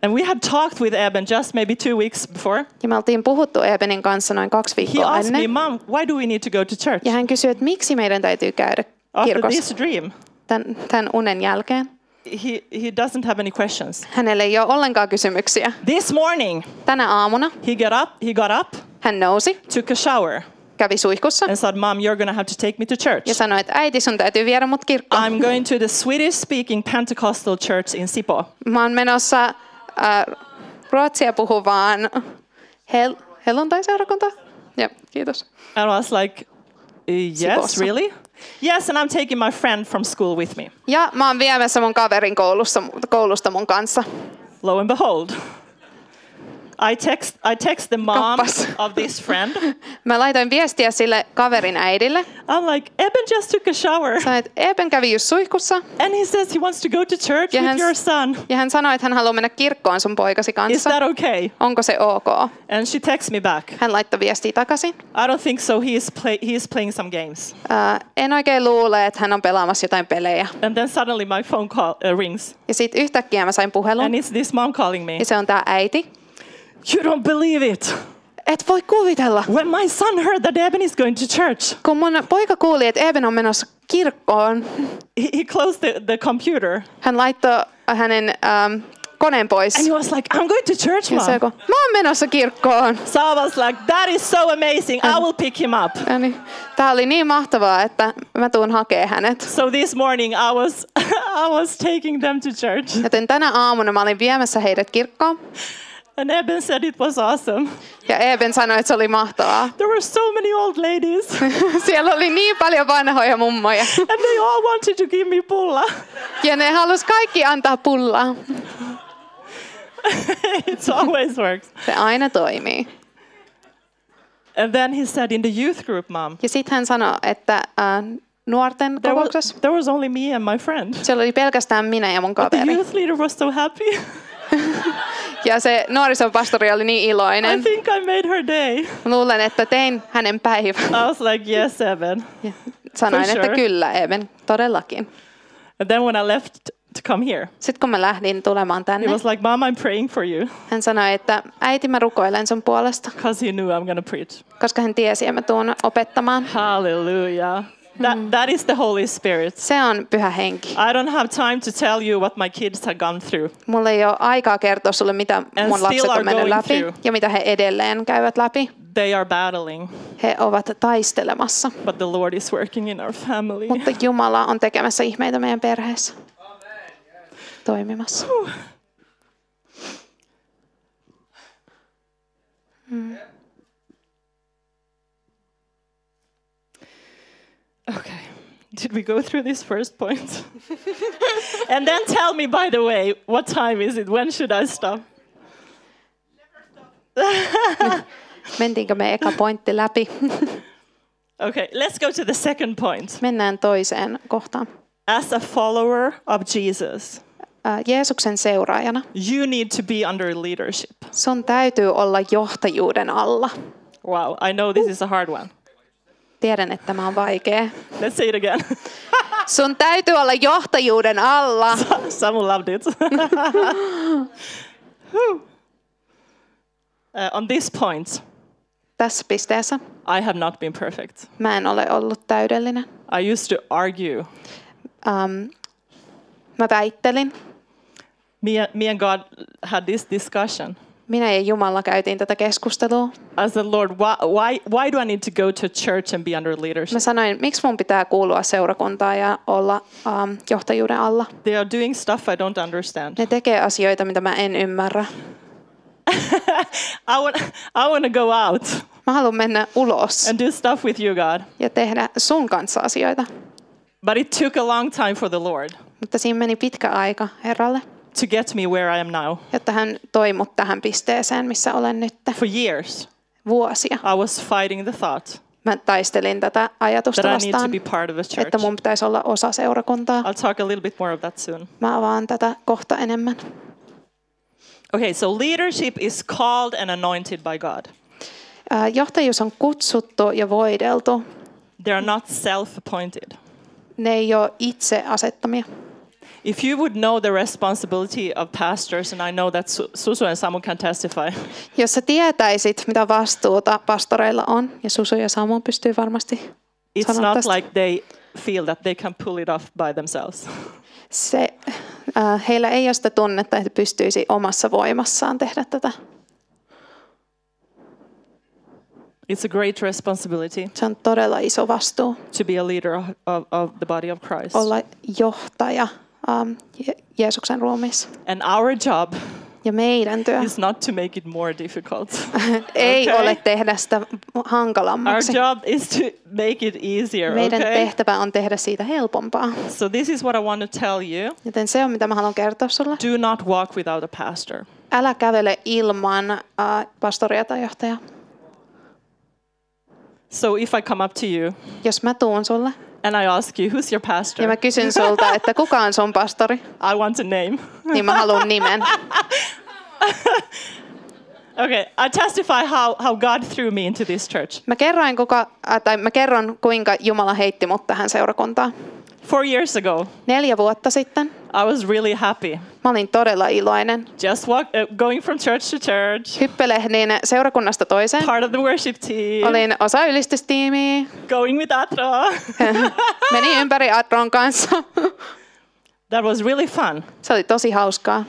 S1: And we had talked with Eben just maybe two weeks before.
S2: Ja me oltiin puhuttu Ebenin kanssa noin kaksi viikkoa
S1: He
S2: viikkoa
S1: asked me,
S2: ennen.
S1: Mom, why do we need to go to church
S2: Ja hän kysyi, että miksi meidän täytyy käydä
S1: after
S2: kirkossa
S1: this dream?
S2: tämän, tämän unen jälkeen.
S1: He, he doesn't have any questions.
S2: Hänellä ei ole ollenkaan kysymyksiä.
S1: This morning,
S2: Tänä aamuna
S1: he got up, he got up,
S2: hän nousi,
S1: took a shower,
S2: kävi suihkussa
S1: and said, Mom, you're going to have to take me to church.
S2: ja sanoi, että äiti sun täytyy viedä mut kirkkoon.
S1: I'm going to the Swedish speaking Pentecostal church in Sipo.
S2: Mä oon menossa äh, ruotsia puhuvaan hel- helluntai-seurakuntaan. Joo, kiitos.
S1: And I was like, "Uh, Yes,
S2: Sipossa.
S1: really? Yes, and I'm taking my friend from school with me.
S2: Ja mä oon viemässä mun kaverin koulusta, koulusta mun kanssa.
S1: Lo and behold, I text, I text the mom
S2: Kappas.
S1: of this friend. [LAUGHS]
S2: Mä laitoin viestiä sille kaverin äidille.
S1: I'm like, Eben just took a shower.
S2: Sanoin, että Eben kävi just suihkussa.
S1: And he says he wants to go to church
S2: Ja
S1: with
S2: hän,
S1: your son.
S2: ja hän sanoi, että hän haluaa mennä kirkkoon sun poikasi
S1: Is
S2: kanssa.
S1: that okay?
S2: Onko se ok?
S1: And she texts me back.
S2: Hän laittoi viestiä takaisin.
S1: I don't think so. He is, play, he is playing some games.
S2: Ää, en oikein luule, että hän on pelaamassa jotain pelejä.
S1: And then suddenly my phone call uh, rings.
S2: Ja sitten yhtäkkiä mä sain puhelun.
S1: And it's this mom calling me.
S2: Ja se on tää äiti.
S1: You don't believe it.
S2: Et voi kuvitella.
S1: When my son heard that Eben is going to church,
S2: Kun mun poika kuuli, että Eben on menossa kirkkoon,
S1: he, closed the, the computer.
S2: hän laittoi hänen ähm, koneen pois.
S1: And he was like, I'm going to church,
S2: Ja
S1: mom.
S2: kun, mä oon menossa kirkkoon.
S1: So I was like, that is so amazing. I will pick him up.
S2: Ja niin, tää oli niin mahtavaa, että mä tuun hakee hänet.
S1: So this morning I was [LAUGHS] I was taking them to church.
S2: Joten tänä aamuna mä olin viemässä heidät kirkkoon.
S1: And Eben said it was awesome.
S2: Ja Eben sanoi, että se oli mahtavaa. [LAUGHS]
S1: There were so many old ladies. [LAUGHS]
S2: Siellä oli niin paljon vanhoja mummoja. [LAUGHS]
S1: and they all wanted to give me pulla.
S2: Ja ne halus kaikki antaa pullaa.
S1: it always works.
S2: Se aina toimii.
S1: And then he said in the youth group, mom,
S2: Ja sitten hän sanoi, että äh, nuorten
S1: there was,
S2: kokouksessa
S1: there was only me and my friend.
S2: siellä oli pelkästään minä ja mun
S1: But the
S2: kaveri.
S1: youth leader was so happy.
S2: Ja se nuorisopastori oli niin
S1: I
S2: iloinen.
S1: think I made her day.
S2: Luulen, että tein hänen päivän.
S1: I was like, yes, Eben.
S2: Ja sanoin,
S1: For
S2: että
S1: sure.
S2: kyllä, Eben, todellakin.
S1: And then when I left to come here,
S2: Sitten kun mä lähdin tulemaan
S1: he
S2: tänne,
S1: was like, Mom, I'm praying for you.
S2: hän sanoi, että äiti mä rukoilen sun puolesta,
S1: Because he knew I'm to preach.
S2: koska hän tiesi, että mä tuun opettamaan.
S1: Hallelujah. That, that is the Holy Spirit.
S2: Se on pyhä henki.
S1: I don't have time to tell you what my kids have gone through.
S2: Mulla ei ole aikaa kertoa sulle, mitä
S1: And
S2: mun lapset on mennyt läpi
S1: through.
S2: ja mitä he edelleen käyvät läpi.
S1: They are battling,
S2: He ovat taistelemassa,
S1: but the Lord is working in our family.
S2: mutta Jumala on tekemässä ihmeitä meidän perheessä. Toimimassa.
S1: Okay. Did we go through this first point? [LAUGHS] and then tell me, by the way, what time is it? When should I stop? [LAUGHS]
S2: Mentiinkö me eka pointti läpi? [LAUGHS]
S1: Okay, let's go to the second point.
S2: Mennään toiseen kohtaan.
S1: As a follower of Jesus,
S2: Jeesuksen seuraajana
S1: you need to be under leadership.
S2: sun täytyy olla johtajuuden alla.
S1: Wow, I know this is a hard one.
S2: Tiedän, että tämä on vaikea.
S1: Let's say it again.
S2: Sun täytyy olla johtajuuden alla.
S1: Someone loved it. [LAUGHS] Uh, on this point,
S2: Tässä pisteessä
S1: I have not been perfect.
S2: mä en ole ollut täydellinen.
S1: I used to argue.
S2: Um, mä väittelin.
S1: Me, me and God had this discussion.
S2: Minä ja Jumala käytiin tätä keskustelua.
S1: I said, Lord, why, why, why do I need to go to church and be under leadership?
S2: Mä sanoin, miksi mun pitää kuulua seurakuntaan ja olla um, johtajuuden alla.
S1: They are doing stuff I don't understand.
S2: Ne tekee asioita, mitä mä en ymmärrä. [LAUGHS]
S1: I want, I want to go out
S2: Mä haluan mennä ulos
S1: and do stuff with you, God.
S2: ja tehdä sun kanssa asioita.
S1: But it took a long time for the Lord
S2: Mutta siinä meni pitkä aika Herralle,
S1: to get me where I am now.
S2: jotta hän toi mut tähän pisteeseen, missä olen nyt.
S1: For years,
S2: Vuosia.
S1: I was fighting the thought
S2: Mä taistelin tätä ajatusta
S1: that I need to
S2: vastaan,
S1: be part of church.
S2: että mun pitäisi olla osa seurakuntaa.
S1: I'll talk a little bit more of that soon.
S2: Mä avaan tätä kohta enemmän.
S1: Okay, so leadership is called and anointed by God.
S2: Ää, Johtajuus on kutsuttu ja voideltu.
S1: They are not self appointed.
S2: Ne ei ole itse asettamia.
S1: If you would know the responsibility of pastors, and I know that Su- Susu and Samu can testify, [LAUGHS]
S2: Jos sä tietäisit, mitä vastuuta pastoreilla on, ja Susu ja Samu pystyy varmasti
S1: it's not
S2: tästä.
S1: like they feel that they can pull it off by themselves. [LAUGHS]
S2: Se, äh, heillä ei ole sitä tunnetta, että pystyisi omassa voimassaan tehdä tätä.
S1: It's a great responsibility
S2: Se on todella iso vastuu
S1: to be a leader of, of, of the body of Christ.
S2: olla johtaja ähm, Je- Jeesuksen ruumiissa.
S1: And our job
S2: Ja meidän työ
S1: is not to make it more difficult. [LAUGHS]
S2: ei
S1: Okay.
S2: ole tehdä sitä
S1: Our
S2: hankalammaksi.
S1: job is to make it easier,
S2: Meidän
S1: okay?
S2: tehtävä on tehdä siitä helpompaa.
S1: So this is what I want to tell you.
S2: Joten se on, mitä mä haluan kertoa sulle.
S1: Do not walk without a pastor.
S2: Älä kävele ilman äh, pastoria tai johtajaa.
S1: So if I come up to you
S2: Jos mä tuun sulle
S1: and I ask you, who's your pastor?
S2: ja mä kysyn sulta, että kuka on sun pastori, [LAUGHS]
S1: I want a name. [LAUGHS]
S2: niin mä haluan nimen. [LAUGHS]
S1: Okay, I testify how, how God threw me into this church.
S2: Mä kerroin, kuka, äh, tai mä kerron, kuinka Jumala heitti mut tähän seurakuntaan.
S1: Four years ago,
S2: Neljä vuotta sitten
S1: I was really happy.
S2: mä olin todella iloinen.
S1: Just walk, uh, going from church to church,
S2: Hyppelehdin seurakunnasta toiseen.
S1: part of the worship team,
S2: Olin osa ylistystiimiä.
S1: going with Atra. [LAUGHS]
S2: Menin ympäri Adron kanssa.
S1: that was really fun,
S2: Se oli tosi hauskaa,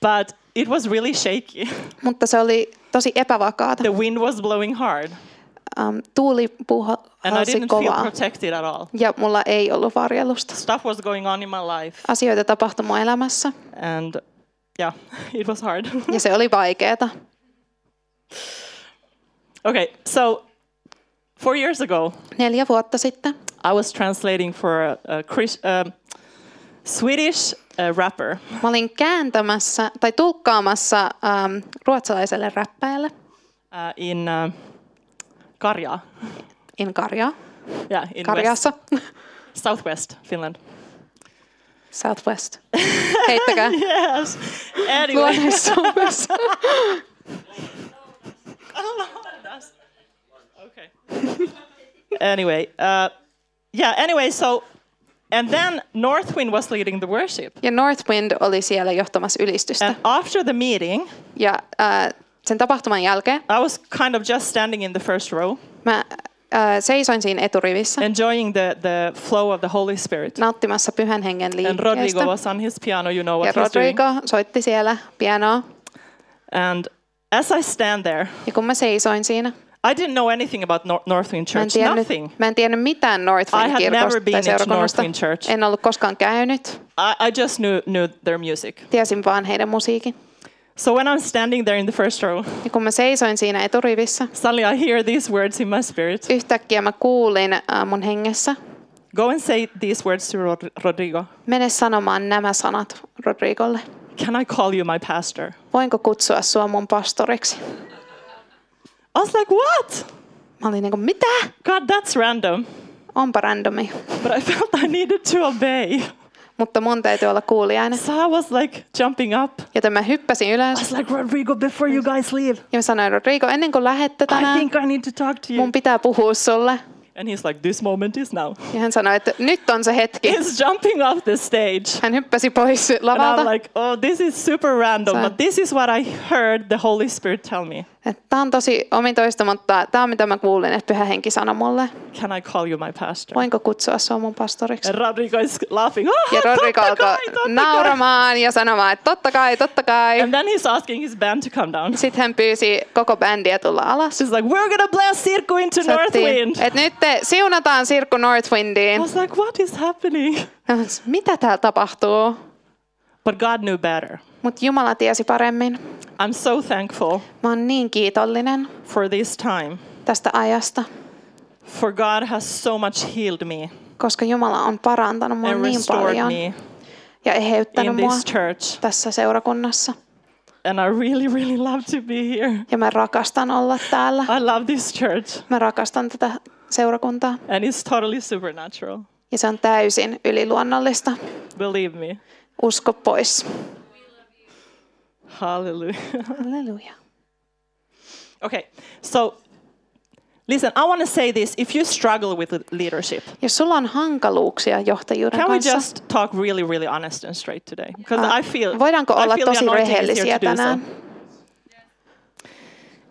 S1: but it was really shaky.
S2: mutta se oli tosi epävakaata.
S1: The wind was blowing hard,
S2: Um, tuuli puhalsi kovaa ja mulla ei ollut varjelusta.
S1: Stuff was going on in my life,
S2: Asioita tapahtui mun elämässä
S1: and yeah, [LAUGHS] it was hard. [LAUGHS]
S2: ja se oli vaikeeta.
S1: okay, so four years ago,
S2: Neljä vuotta sitten
S1: I was translating for a, a Chris, um Swedish uh, rapper.
S2: mä olin kääntämässä tai tulkkaamassa um, ruotsalaiselle räppäjälle
S1: uh, in uh, Karja.
S2: in Karjaa,
S1: Yeah, in West,
S2: Karjassa,
S1: southwest Finland.
S2: Southwest. Heittäkää [LAUGHS]
S1: Yes. Anyway.
S2: luonnonsuunnassa. [LAUGHS]
S1: okay. anyway, uh, yeah. Anyway, so and then Northwind was leading the worship,
S2: Ja Northwind oli siellä johtamassa ylistystä.
S1: and after the meeting,
S2: Ja äh, sen tapahtuman jälkeen
S1: I was kind of just standing in the first row,
S2: mä ää, seisoin siinä eturivissä
S1: enjoying the, the flow of the Holy Spirit.
S2: nauttimassa pyhän hengen
S1: And Rodrigo
S2: liikkeestä.
S1: was on his piano, you know
S2: Ja
S1: what he's doing.
S2: Rodrigo soitti siellä pianoa.
S1: And as I stand there,
S2: Ja kun mä seisoin siinä,
S1: I didn't know anything about Nor- Northwind
S2: mä en
S1: Church,
S2: tiennyt,
S1: nothing.
S2: mä en tiennyt mitään Northwind kirkosta tai seurakunnasta.
S1: Northwind Church.
S2: En ollut koskaan käynyt.
S1: I, I just knew, knew their music.
S2: Tiesin vaan heidän musiikin.
S1: So when I'm standing there in the first row,
S2: Ja kun mä seisoin siinä eturivissä,
S1: suddenly I hear these words in my spirit.
S2: yhtäkkiä mä kuulin äh, mun hengessä,
S1: Go and say these words to Rod- Rodrigo.
S2: mene sanomaan nämä sanat Rodrigolle.
S1: Can I call you my pastor?
S2: Voinko kutsua sua mun pastoriksi?
S1: I was like, what?
S2: Mä olin niinku, mitä?
S1: God, that's random.
S2: Onpa randomi.
S1: But I felt I needed to obey.
S2: Mutta mun täytyy olla kuulijainen.
S1: So I was like jumping up.
S2: Joten mä hyppäsin
S1: I
S2: ylös
S1: was like, Rodrigo, before you guys leave,
S2: ja mä sanoin, Rodrigo, ennen kuin lähette
S1: I
S2: tänään,
S1: think I need to talk to you.
S2: mun pitää puhua sulle.
S1: And he's like, this moment is now.
S2: Ja hän sanoi, että nyt on se hetki.
S1: He's jumping off the stage.
S2: Hän hyppäsi pois
S1: And
S2: lavalta.
S1: I'm like, oh, this is super random,
S2: So-
S1: but this is what I heard the Holy Spirit tell me.
S2: Tämä on tosi omitoista, mutta tämä on mitä mä kuulin, että Pyhä Henki sanoi mulle.
S1: Can I call you my pastor?
S2: Voinko kutsua sua mun pastoriksi?
S1: And Rodrigo is laughing. Oh,
S2: Ja Rodrigo alkoi
S1: totta kai."
S2: nauramaan ja sanomaan, että totta kai, totta kai.
S1: And then he's asking his band to come down.
S2: Sitten hän pyysi koko bändiä tulla alas.
S1: She's like, we're gonna bless Sirku into Northwind.
S2: että nyt te siunataan Sirkku
S1: I
S2: Northwindiin.
S1: was like, what is happening?
S2: Mitä täällä tapahtuu?
S1: But God knew better.
S2: Mutta Jumala tiesi paremmin.
S1: I'm so thankful
S2: Mä oon niin kiitollinen
S1: for this time.
S2: tästä ajasta,
S1: For God has so much healed me
S2: koska Jumala on parantanut mua niin paljon
S1: me
S2: ja eheyttänyt
S1: in
S2: mua
S1: this church.
S2: tässä seurakunnassa.
S1: And I really, really love to be here.
S2: Ja mä rakastan olla täällä.
S1: I love this church.
S2: Mä rakastan tätä seurakuntaa.
S1: And it's totally supernatural.
S2: Ja se on täysin yliluonnollista.
S1: Believe me.
S2: Usko pois.
S1: Hallelujah.
S2: Halleluja.
S1: okay, so listen, I want to say this. If you struggle with leadership,
S2: Jos sulla on hankaluuksia johtajuuden
S1: can we
S2: kanssa,
S1: just talk really, really honest and straight today? Because
S2: ää,
S1: I feel,
S2: voidaanko
S1: I
S2: olla
S1: feel
S2: tosi rehellisiä
S1: so.
S2: tänään?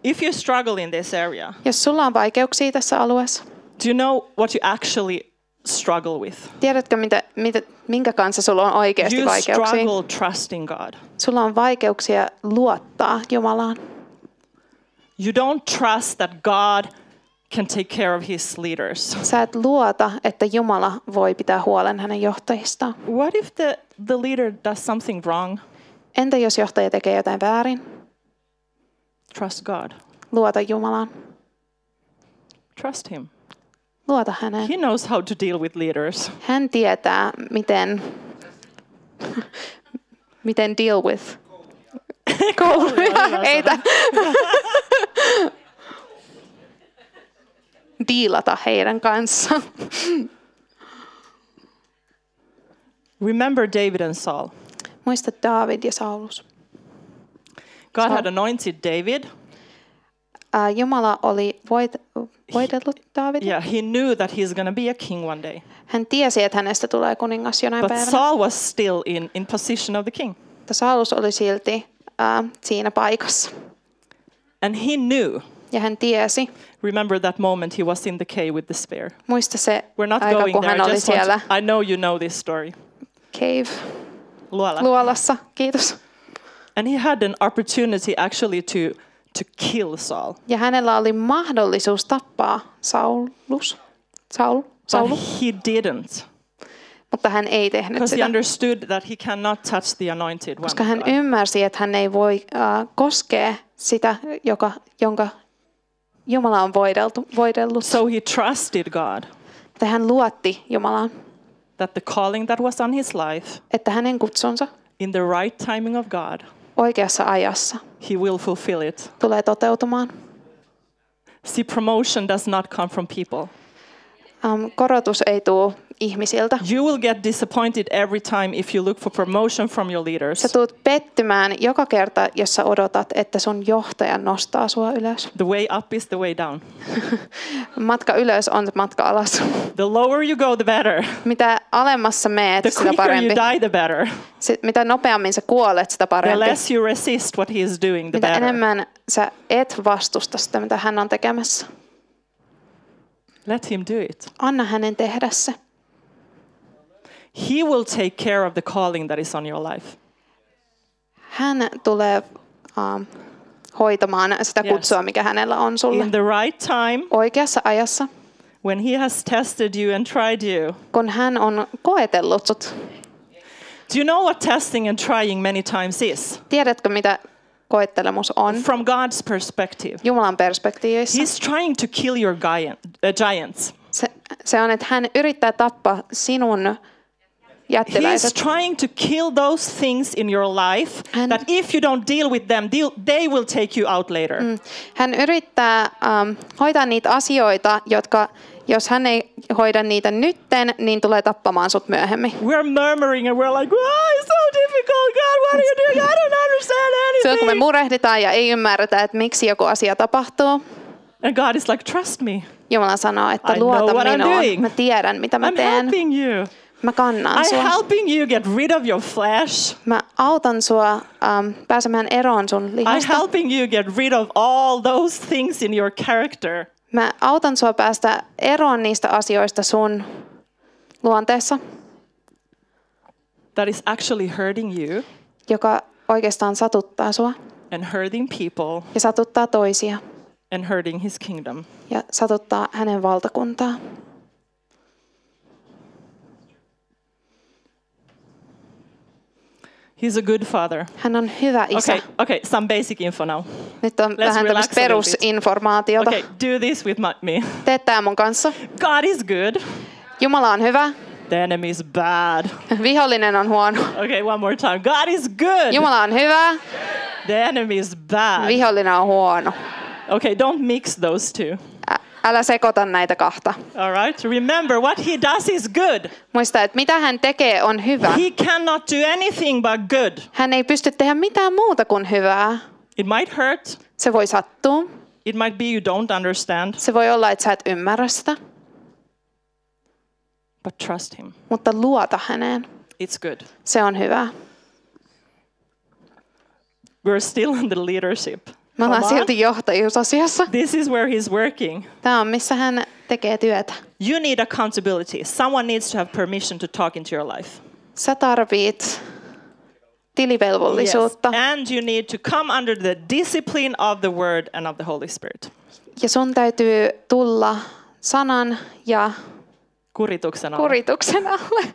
S1: If you struggle in this area,
S2: Jos sulla on vaikeuksia tässä alueessa,
S1: do you know what you actually struggle with?
S2: tiedätkö mitä, mitä, minkä kanssa sulla on oikeasti
S1: You
S2: vaikeuksia?
S1: struggle trusting God.
S2: Sulla on vaikeuksia luottaa Jumalaan.
S1: You don't trust that God can take care of his leaders.
S2: Sä et luota, että Jumala voi pitää huolen hänen johtajistaan.
S1: What if the, the leader does something wrong?
S2: Entä jos johtaja tekee jotain väärin?
S1: Trust God.
S2: Luota Jumalaan.
S1: Trust him.
S2: Luota häneen.
S1: He knows how to deal with leaders.
S2: Hän tietää, miten, miten deal with. [LAUGHS] Kouluja, ei Diilata heidän kanssaan.
S1: Remember David and Saul.
S2: Muista David ja Saulus.
S1: God
S2: Saul.
S1: had anointed David.
S2: Ää, Jumala oli voit, voitellut Davidin.
S1: Yeah, he knew that he's going to be a king one day.
S2: Hän tiesi, että hänestä tulee kuningas jonain
S1: But
S2: päivänä.
S1: Saul was still in, in position of the king.
S2: Mutta Saulus oli silti ää, siinä paikassa.
S1: And he knew.
S2: Ja hän tiesi,
S1: Remember that moment he was in the cave with the spear.
S2: muista se
S1: We're not
S2: aika,
S1: going
S2: kun
S1: there.
S2: hän
S1: I
S2: oli siellä
S1: to, I know you know this story.
S2: cave
S1: Luola.
S2: luolassa. Kiitos.
S1: And he had an opportunity actually to, to kill Saul.
S2: Ja hänellä oli mahdollisuus tappaa Saulus. Saul, Saulu,
S1: But he didn't.
S2: mutta hän ei tehnyt
S1: Because he
S2: sitä.
S1: understood that he cannot touch the anointed one.
S2: Koska hän ymmärsi, että hän ei voi äh, koskea sitä, joka, jonka Jumala on voideltu, voidellut.
S1: So he trusted God
S2: Että hän luotti Jumalaan,
S1: that the calling that was on his life,
S2: että hänen kutsunsa
S1: in the right timing of God,
S2: oikeassa ajassa
S1: he will fulfill it.
S2: tulee toteutumaan.
S1: See, promotion does not come from people.
S2: Um, korotus ei tule ihmisiltä.
S1: You will get disappointed every time if you look for promotion from your leaders.
S2: Sä tulet pettymään joka kerta, jos sä odotat, että sun johtaja nostaa sua ylös.
S1: The way up is the way down. [LAUGHS]
S2: Matka ylös on matka alas.
S1: The lower you go, the better.
S2: Mitä alemmassa meet,
S1: The
S2: sitä
S1: quicker you
S2: parempi.
S1: die, the better.
S2: Sit, mitä nopeammin sä kuolet, sitä
S1: The
S2: parempi.
S1: less you resist what he is doing, the
S2: Mitä
S1: better.
S2: enemmän sä et vastusta sitä, mitä hän on tekemässä.
S1: Let him do it.
S2: Anna hänen tehdä se.
S1: He will take care of the calling that is on your life.
S2: Hän tulee um, hoitamaan sitä
S1: Yes.
S2: kutsua, mikä hänellä on sulle.
S1: In the right time,
S2: Oikeassa ajassa,
S1: when he has tested you and tried you.
S2: kun hän on koetellut sut.
S1: Do you know what testing and trying many times is?
S2: Tiedätkö, mitä koettelemus on?
S1: From God's perspective,
S2: Jumalan perspektiivissä.
S1: he's trying to kill your giant, uh, giants.
S2: Se, se on, että hän yrittää tappaa sinun
S1: He's
S2: jättiläiset.
S1: trying to kill those things in your life
S2: And-
S1: that if you don't deal with them, deal, they will take you out later.
S2: Hän yrittää um, hoitaa niitä asioita, jotka jos hän ei hoida niitä nytten, niin tulee tappamaan sut myöhemmin.
S1: We're murmuring and we're like, oh, it's so difficult, God, what are you doing? I don't understand
S2: Silloin kun me
S1: anything.
S2: murehditaan ja ei ymmärretä, että miksi joku asia tapahtuu,
S1: And God is like, trust me,
S2: Jumala sanoo, että
S1: I
S2: luota minuun. Mä tiedän, mitä mä
S1: I'm
S2: teen.
S1: helping you.
S2: Mä kannan
S1: I'm
S2: sua.
S1: helping you get rid of your flesh.
S2: Mä autan sua um, pääsemään eroon sun
S1: I'm
S2: lihasta.
S1: helping you get rid of all those things in your character.
S2: Mä autan sua päästä eroon niistä asioista sun luonteessa,
S1: that is actually hurting you
S2: joka oikeastaan satuttaa sua
S1: and hurting people
S2: ja satuttaa toisia
S1: and hurting his kingdom.
S2: ja satuttaa hänen valtakuntaa.
S1: He's a good father.
S2: Hän on hyvä isä.
S1: Okay, okay, some basic info now.
S2: Nyt on vähän
S1: relax
S2: tämmöistä perusinformaatiota.
S1: Okay, do this with my, me.
S2: Tee tää mun kanssa.
S1: God is good.
S2: Jumala on hyvä.
S1: The enemy is bad.
S2: Vihollinen on huono.
S1: Okay, one more time. God is good.
S2: Jumala on hyvä.
S1: The enemy is bad.
S2: Vihollinen on huono.
S1: Okay, don't mix those two.
S2: Älä sekoita näitä kahta.
S1: All right? Remember, what he does is good.
S2: Muista, että mitä hän tekee on hyvä.
S1: He cannot do anything but good.
S2: Hän ei pysty tehdä mitään muuta kuin hyvää.
S1: It might hurt.
S2: Se voi sattua.
S1: It might be you don't understand,
S2: Se voi olla, että sä et ymmärrä sitä.
S1: but trust him.
S2: Mutta luota häneen.
S1: It's good.
S2: Se on hyvä.
S1: We're still in the leadership.
S2: Me ollaan
S1: Come on.
S2: silti johtajuusasiassa.
S1: This is where he's working.
S2: Tämä on, missä hän tekee työtä.
S1: You need accountability. Someone needs to have permission to talk into your life.
S2: Sä tarvit tilivelvollisuutta.
S1: And you need to come under the discipline of the word and of the Holy Spirit.
S2: Ja sun täytyy tulla sanan ja
S1: Kurituksen alla.
S2: kurituksen alle.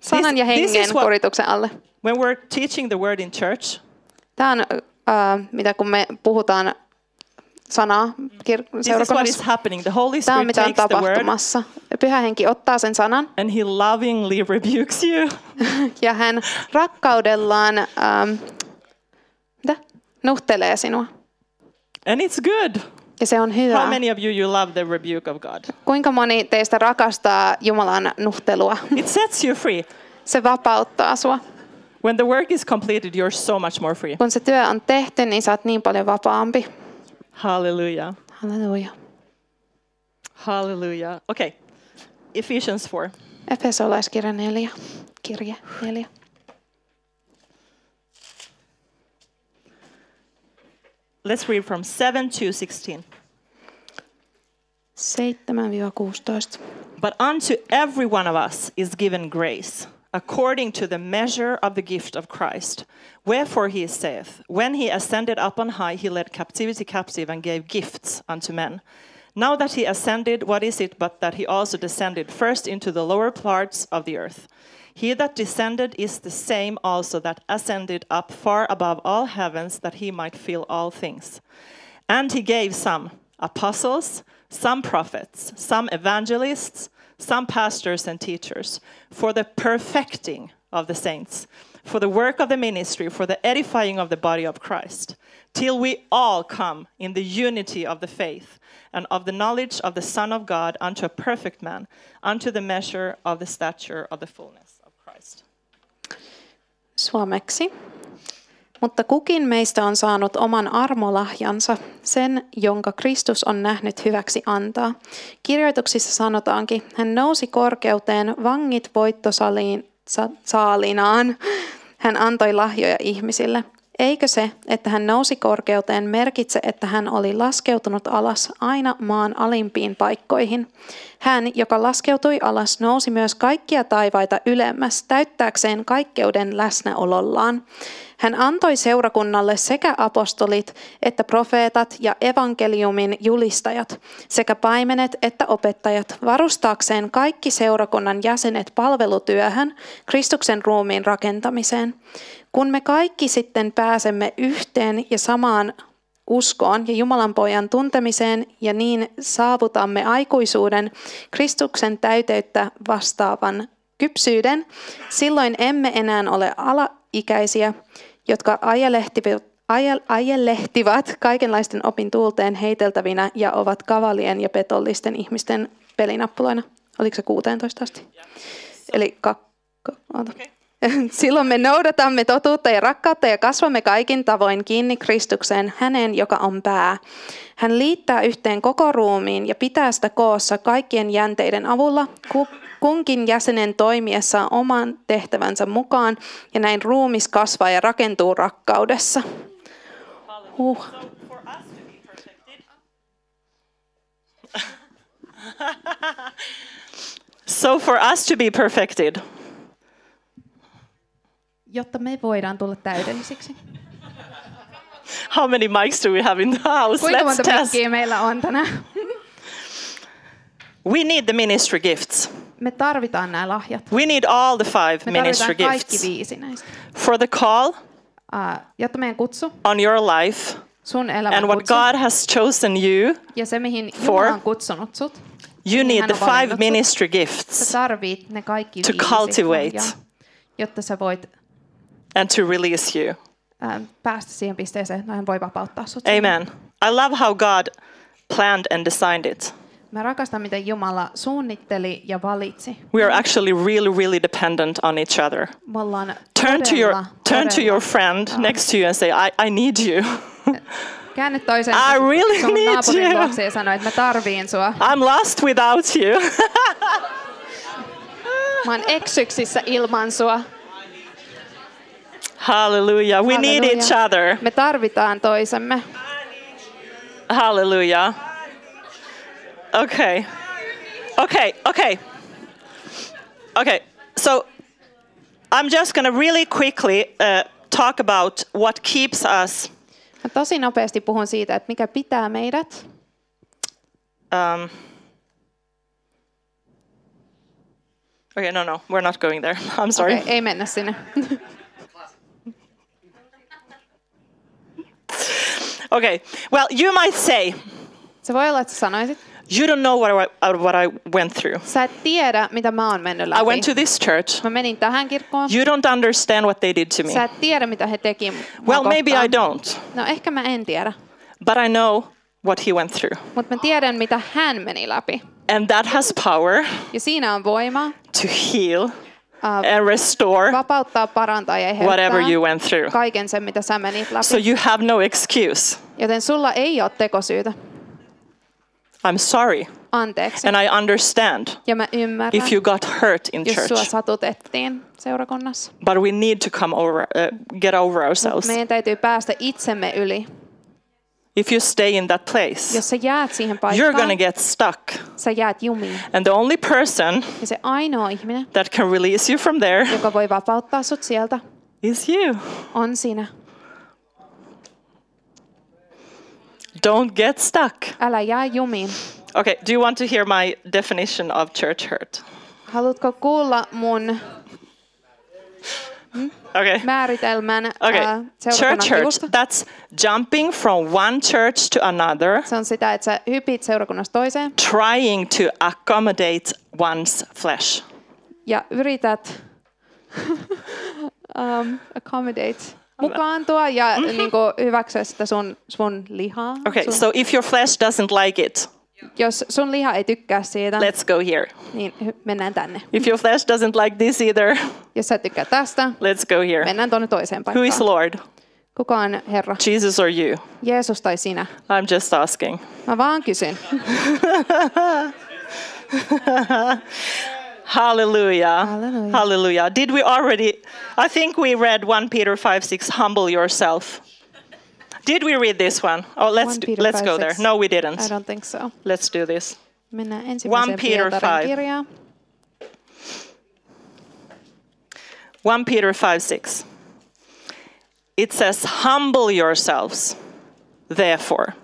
S2: Sanan ja
S1: this
S2: hengen
S1: is what-
S2: kurituksen alle.
S1: When we're teaching the word in church,
S2: Tämä on, mitä kun me puhutaan sanaa kir- seurakunnassa. Tämä on mitä on tapahtumassa. Pyhä henki ottaa sen sanan
S1: and he lovingly rebukes you. [LAUGHS]
S2: ja hän rakkaudellaan ähm, mitä? nuhtelee sinua.
S1: And it's good.
S2: Ja se on hyvä.
S1: How many of you you love the rebuke of God?
S2: Kuinka moni teistä rakastaa Jumalan nuhtelua?
S1: It sets you free.
S2: Se vapauttaa sua.
S1: When the work is completed, you're so much more free.
S2: Kun se työ on tehty, niin sä oot niin paljon vapaampi.
S1: Hallelujah.
S2: Halleluja.
S1: Hallelujah. Okay. Ephesians 4.
S2: Efesolaiskirja 4. Kirje 4.
S1: Let's read from 7 to 16.
S2: 7-16.
S1: But unto every one of us is given grace, according to the measure of the gift of Christ. Wherefore he saith, When he ascended up on high, he led captivity captive and gave gifts unto men. Now that he ascended, what is it but that he also descended first into the lower parts of the earth? He that descended is the same also that ascended up far above all heavens, that he might fill all things. And he gave some apostles, some prophets, some evangelists, some pastors and teachers for the perfecting of the saints, for the work of the ministry, for the edifying of the body of Christ, till we all come in the unity of the faith and of the knowledge of the Son of God unto a perfect man, unto the measure of the stature of the fullness of Christ.
S2: Suomeksi. Mutta kukin meistä on saanut oman armolahjansa, sen, jonka Kristus on nähnyt hyväksi antaa. Kirjoituksissa sanotaankin, hän nousi korkeuteen vangit voittosaliin sa- saalinaan. Hän antoi lahjoja ihmisille. Eikö se, että hän nousi korkeuteen, merkitse, että hän oli laskeutunut alas aina maan alimpiin paikkoihin? Hän, joka laskeutui alas, nousi myös kaikkia taivaita ylemmäs, täyttääkseen kaikkeuden läsnäolollaan. Hän antoi seurakunnalle sekä apostolit että profeetat ja evankeliumin julistajat, sekä paimenet että opettajat, varustaakseen kaikki seurakunnan jäsenet palvelutyöhön, Kristuksen ruumiin rakentamiseen. Kun me kaikki sitten pääsemme yhteen ja samaan uskoon ja Jumalan pojan tuntemiseen ja niin saavutamme aikuisuuden Kristuksen täyteyttä vastaavan kypsyyden, silloin emme enää ole alaikäisiä, jotka ajelehtivat, ajelehtivat kaikenlaisten opin tuulteen heiteltävinä ja ovat kavalien ja petollisten ihmisten pelinappuloina. Oliko se 16 asti? Eli kakko. Okay. [LAUGHS] Silloin me noudatamme totuutta ja rakkautta ja kasvamme kaikin tavoin kiinni Kristukseen, häneen, joka on pää. Hän liittää yhteen koko ruumiin ja pitää sitä koossa kaikkien jänteiden avulla, kunkin jäsenen toimiessa oman tehtävänsä mukaan, ja näin ruumis kasvaa ja rakentuu rakkaudessa. Huh.
S1: So for us to be perfected.
S2: Jotta me voidaan tulla täydellisiksi. [LAUGHS]
S1: How many mics do we have in the house?
S2: Kuinka
S1: Let's
S2: monta
S1: test.
S2: meillä on tänään? [LAUGHS]
S1: We need the ministry gifts.
S2: Me tarvitaan nämä lahjat.
S1: We need all the five
S2: Me
S1: ministry
S2: tarvitaan kaikki
S1: gifts.
S2: viisi näistä.
S1: For the call
S2: Uh, jotta meidän kutsu,
S1: on your life
S2: sun elämän
S1: and what
S2: kutsu,
S1: God has chosen you,
S2: ja se mihin
S1: for-
S2: Jumala on kutsunut sut,
S1: you need the five
S2: sut.
S1: ministry
S2: sä
S1: gifts
S2: tarvit ne kaikki
S1: To
S2: viisi
S1: cultivate.
S2: lahjaa, jotta sä voit
S1: and to release you.
S2: uh, päästä siihen pisteeseen, että hän voi vapauttaa sut.
S1: Amen. I love how God planned and designed it.
S2: Mä rakastan, miten Jumala suunnitteli ja valitsi.
S1: We are actually really, really dependent on each other.
S2: Me ollaan
S1: Turn to your turn to your friend next to you and say, I, I need you. [LAUGHS]
S2: Käänny toisen
S1: I really
S2: sun
S1: need
S2: naapurin
S1: you.
S2: luokse ja sano, että mä tarviin sua.
S1: I'm lost without you. [LAUGHS]
S2: Mä oon eksyksissä ilman sua.
S1: Hallelujah. We need each other.
S2: Me tarvitaan toisemme.
S1: Hallelujah. Okay. Okay, okay. Okay, so I'm just going to really quickly uh, talk about what keeps us.
S2: Mä tosi nopeasti puhun siitä, että mikä pitää meidät.
S1: Um, okay, no, no, we're not going there. [LAUGHS] I'm sorry.
S2: Okei, ei mennä sinne. [LAUGHS] [LAUGHS]
S1: Okay, well, you might say,
S2: Se voi olla, että sanoisit,
S1: you don't know what I, what I went through.
S2: sä et tiedä, mitä mä oon mennyt
S1: I
S2: läpi.
S1: went to this church.
S2: Mä menin tähän kirkkoon.
S1: You don't understand what they did to me.
S2: Sä et tiedä, mitä he teki
S1: Well, maybe I don't,
S2: No ehkä mä en tiedä.
S1: but I know what he went through.
S2: Mutta mä tiedän, mitä hän meni läpi.
S1: And that has power
S2: Ja siinä on voima
S1: to heal and restore
S2: vapauttaa, parantaa ja ehettää
S1: whatever you went through.
S2: kaiken sen, mitä sä menit läpi.
S1: So you have no excuse.
S2: Joten sulla ei ole tekosyytä.
S1: I'm sorry.
S2: Anteeksi.
S1: And I understand
S2: Ja mä ymmärrän,
S1: if you got hurt in
S2: jos sua
S1: church.
S2: satutettiin seurakunnassa.
S1: But we need to come over, uh, get over ourselves.
S2: Meidän täytyy päästä itsemme yli.
S1: If you stay in that place,
S2: Jos sä jäät siihen
S1: you're going to get stuck.
S2: sä jäät jumiin.
S1: And the only person
S2: Ja se ainoa ihminen,
S1: that can release you from there
S2: joka voi vapauttaa sut sieltä,
S1: is you.
S2: on sinä.
S1: Don't get stuck.
S2: Älä jää jumiin.
S1: Okay, do you want to hear my definition of church hurt?
S2: Haluatko kuulla mun
S1: Okay.
S2: määritelmän
S1: Okay.
S2: ää,
S1: Church
S2: seurakunnan kivusta?
S1: that's jumping from one church to another,
S2: Se on sitä, että sä hypit seurakunnasta toiseen
S1: trying to accommodate one's flesh.
S2: ja yrität [LAUGHS] um, accommodate, mukaantua ja mm-hmm. niin kuin, hyväksyä sitä sun, sun lihaa.
S1: Okay,
S2: sun,
S1: so if your flesh doesn't like it,
S2: Jos sun liha ei tykkää siitä,
S1: let's go here.
S2: niin mennään tänne.
S1: If your flesh doesn't like this either,
S2: Jos sä et tykkää tästä,
S1: let's go here.
S2: mennään tuonne toiseen
S1: Who is
S2: paikkaan.
S1: Lord?
S2: Kuka on Herra?
S1: Jesus or you?
S2: Jeesus tai sinä?
S1: I'm just asking.
S2: Mä vaan kysyn. [LAUGHS]
S1: Hallelujah.
S2: Hallelujah.
S1: Hallelujah. Did we already? I think we read 1 Peter 5 6, humble yourself. Did we read this one? Oh, let's
S2: 1
S1: do, let's
S2: 5,
S1: go there. No, we didn't.
S2: I don't think so.
S1: Let's do this.
S2: Mennään ensimmäiseen
S1: Peter 5.
S2: kirjaan.
S1: 1 Peter 5 6. It says, Humble yourselves, therefore.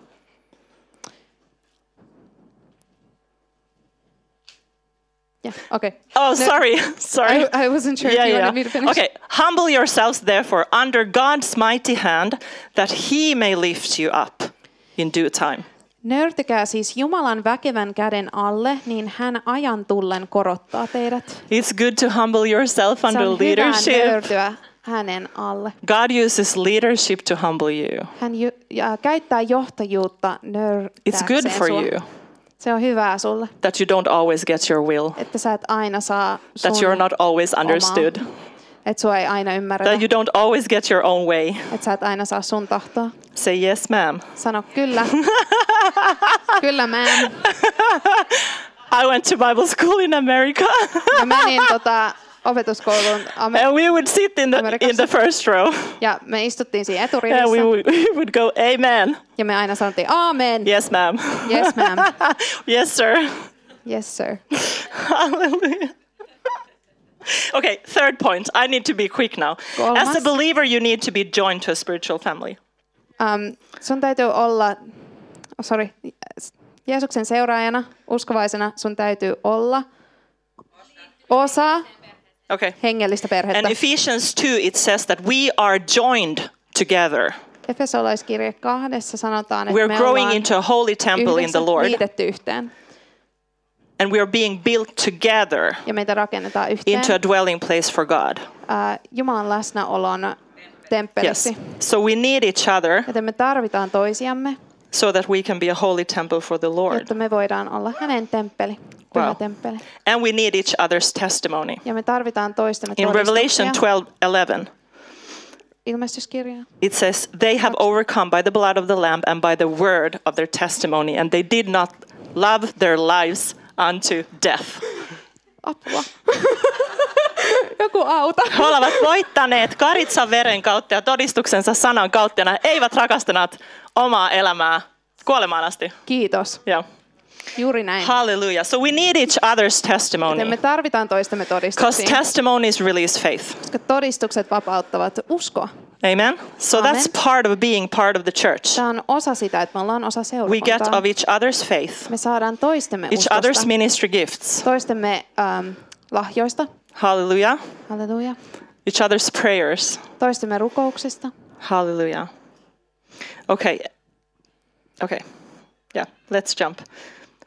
S2: Yeah, okay.
S1: Oh,
S2: No,
S1: sorry. [LAUGHS] sorry.
S2: I, I wasn't sure if you wanted me to finish.
S1: Okay. Humble yourselves, therefore, under God's mighty hand, that he may lift you up in due time.
S2: Nöyrtykää siis Jumalan väkevän käden alle, niin hän ajan tullen korottaa teidät.
S1: It's good to humble yourself
S2: Se
S1: under leadership.
S2: hänen alle.
S1: God uses leadership to humble you.
S2: Hän ju- ja käyttää johtajuutta nöyrtääkseen
S1: It's good for
S2: sua.
S1: you
S2: Se on hyvää sulle,
S1: that you don't always get your will,
S2: että sä et aina saa
S1: that you're not always understood,
S2: omaa. Sua ei aina ymmärretä,
S1: that you don't always get your own way.
S2: että sä et aina saa sun tahtoa.
S1: Say yes, ma'am.
S2: Sano kyllä. [LAUGHS] kyllä ma'am.
S1: I went to Bible school in America,
S2: Mä menin tota, opetuskouluun Amer-
S1: and we would sit in the in the first row,
S2: ja me istuttiin siinä [LAUGHS]
S1: and we would, we would go, "Amen."
S2: ja me aina sanottiin aamen.
S1: Yes, ma'am.
S2: Yes, ma'am. [LAUGHS]
S1: yes, sir.
S2: Yes, sir. [LAUGHS]
S1: Hallelujah. Okay, third point. I need to be quick now.
S2: Kolmas.
S1: As a believer, you need to be joined to a spiritual family.
S2: Um, sun täytyy olla, oh, sorry, Jeesuksen seuraajana, uskovaisena sun täytyy olla osa
S1: Okay.
S2: hengellistä perhettä.
S1: And Ephesians 2, it says that we are joined together.
S2: Efesolaiskirje kahdessa sanotaan, että
S1: We're
S2: me
S1: growing into a holy temple in the Lord,
S2: liitetty yhteen
S1: and we are being built together
S2: ja meitä rakennetaan yhteen
S1: into a dwelling place for God.
S2: ää, Jumalan läsnäolon
S1: Yes.
S2: temppeliksi.
S1: So we need each other
S2: Joten me tarvitaan toisiamme,
S1: so that we can be a holy temple for the Lord.
S2: jotta me voidaan olla hänen temppeli, pyhä
S1: Wow.
S2: temppeli.
S1: And we need each other's testimony.
S2: Ja me tarvitaan toistemme
S1: In Revelation
S2: todistuksia.
S1: 12 11, it says, They have overcome by the blood of the Lamb and by the word of their testimony, and they did not love their lives unto death. [LAUGHS]
S2: Apua. [LAUGHS] Joku auta.
S1: He ovat voittaneet karitsan veren kautta ja todistuksensa sanan kautta, eivät rakastaneet omaa elämää kuolemaan asti.
S2: Kiitos.
S1: Yeah.
S2: Juuri näin.
S1: Hallelujah. So we need each other's
S2: Joten me
S1: testimony.
S2: tarvitaan toistemme
S1: Because
S2: todistuksia,
S1: testimonies release faith.
S2: koska todistukset vapauttavat uskoa.
S1: Amen. So
S2: Amen.
S1: that's part of being part of the church.
S2: Tämä on osa sitä, että me ollaan osa
S1: We get
S2: seurakuntaa.
S1: of each other's faith,
S2: Me saadaan toistemme
S1: each
S2: uskosta,
S1: other's ministry gifts.
S2: toistemme ähm, lahjoista,
S1: Hallelujah.
S2: halleluja,
S1: Each other's prayers.
S2: toistemme rukouksista.
S1: Hallelujah. Okay. Okay. Yeah, let's jump.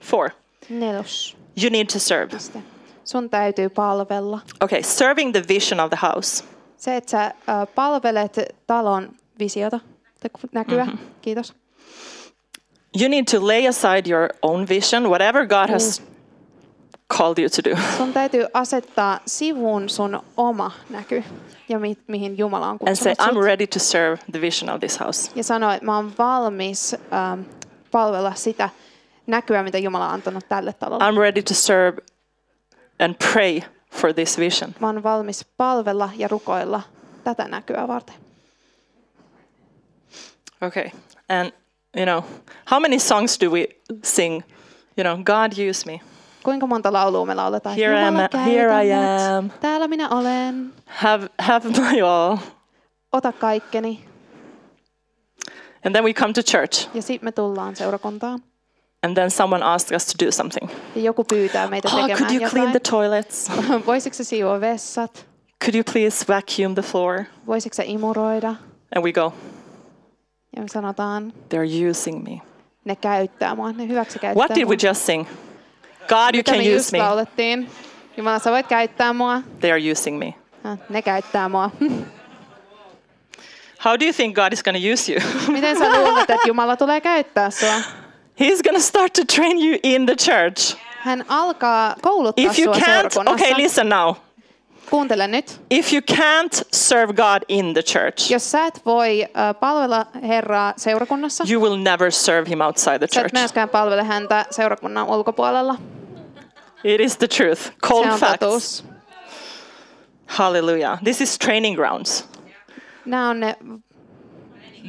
S1: Four.
S2: Nelos.
S1: You need to serve.
S2: Piste. Sun täytyy palvella.
S1: Okay, serving the vision of the house.
S2: Se, että sä äh, palvelet talon visiota, näkyä.
S1: Mm-hmm.
S2: Kiitos.
S1: You need to lay aside your own vision, whatever God has called you to do.
S2: Sun täytyy asettaa sivuun sun oma näky ja mi- mihin Jumala on
S1: And say,
S2: kutsunut
S1: I'm ready to serve the vision of this house.
S2: Ja sanoa, että mä oon valmis ähm, palvella sitä näkyä, mitä Jumala on antanut tälle talolle.
S1: I'm ready to serve and pray for this vision.
S2: Mä oon valmis palvella ja rukoilla tätä näkyä varten.
S1: Okay. And, you know, how many songs do we sing? You know, God use me.
S2: Kuinka monta laulua me lauletaan?
S1: Here I am, here I am.
S2: Täällä minä olen.
S1: Have, have my all.
S2: Ota kaikkeni.
S1: And then we come to church.
S2: Ja sitten me tullaan seurakuntaan.
S1: And then someone asks us to do something.
S2: Ja joku pyytää meitä
S1: Oh, could
S2: tekemään
S1: you clean
S2: jotain.
S1: the toilets? [LAUGHS]
S2: Voisitko siivoa vessat?
S1: Could you please vacuum the floor?
S2: Voisitko imuroida?
S1: And we go,
S2: Ja me sanotaan,
S1: they're using me.
S2: ne käyttää mua, ne hyväksi käyttää
S1: What did
S2: mua.
S1: we just sing? God, you
S2: Mitä
S1: can use me.
S2: laulettiin? Jumala, sä voit käyttää mua.
S1: They are using me.
S2: Ja, Ne käyttää mua.
S1: How do you think God is going to use you?
S2: Miten sä luulet, että [LAUGHS] Jumala tulee käyttää sua?
S1: He's to start to train you in the church.
S2: Hän alkaa kouluttaa
S1: If you can't, okay, listen now.
S2: Kuuntele nyt.
S1: If you can't serve God in the church,
S2: Jos sä et voi palvella Herraa seurakunnassa,
S1: you will never serve him outside the
S2: sä et
S1: church.
S2: myöskään palvele häntä seurakunnan ulkopuolella.
S1: It is the truth.
S2: Se
S1: Cold
S2: on
S1: facts.
S2: totuus.
S1: Hallelujah. This is training grounds.
S2: Nämä on ne,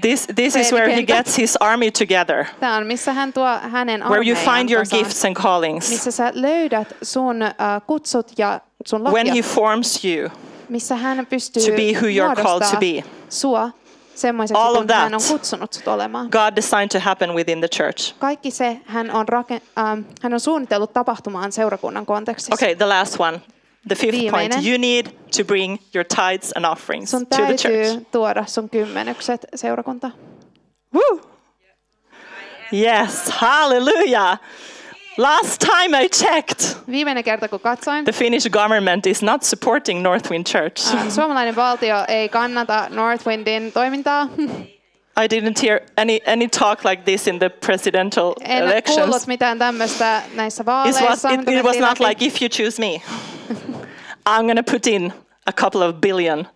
S1: This, this is where he gets his army together,
S2: tämä on missä hän tuo hänen
S1: where you find your gifts and callings,
S2: missä sä löydät sun äh, kutsut ja sun
S1: when he
S2: lahjat,
S1: forms you.
S2: missä hän pystyy
S1: to be who you're called to be.
S2: sua semmoiseksi,
S1: All of
S2: hän
S1: that.
S2: on kutsunut sut olemaan.
S1: God designed to happen within the church.
S2: Kaikki se hän on, rake, ähm, hän on suunnitellut tapahtumaan seurakunnan kontekstissa.
S1: Okay, the last one. The fifth point. You need to bring your tithes and offerings
S2: Sun
S1: to the church.
S2: tuoda sun kymmenykset seurakuntaan.
S1: Woo! Yes, hallelujah. Last time I checked,
S2: Viimeinen kerta kun katsoin,
S1: the Finnish government is not supporting Northwind Church.
S2: suomalainen valtio ei kannata Northwindin toimintaa.
S1: I didn't hear any, any talk like this in the presidential
S2: En
S1: elections.
S2: kuullut mitään tämmöistä näissä
S1: It
S2: vaaleissa.
S1: was, it, it was not like if you choose me, [LAUGHS] I'm going to put in a couple of billion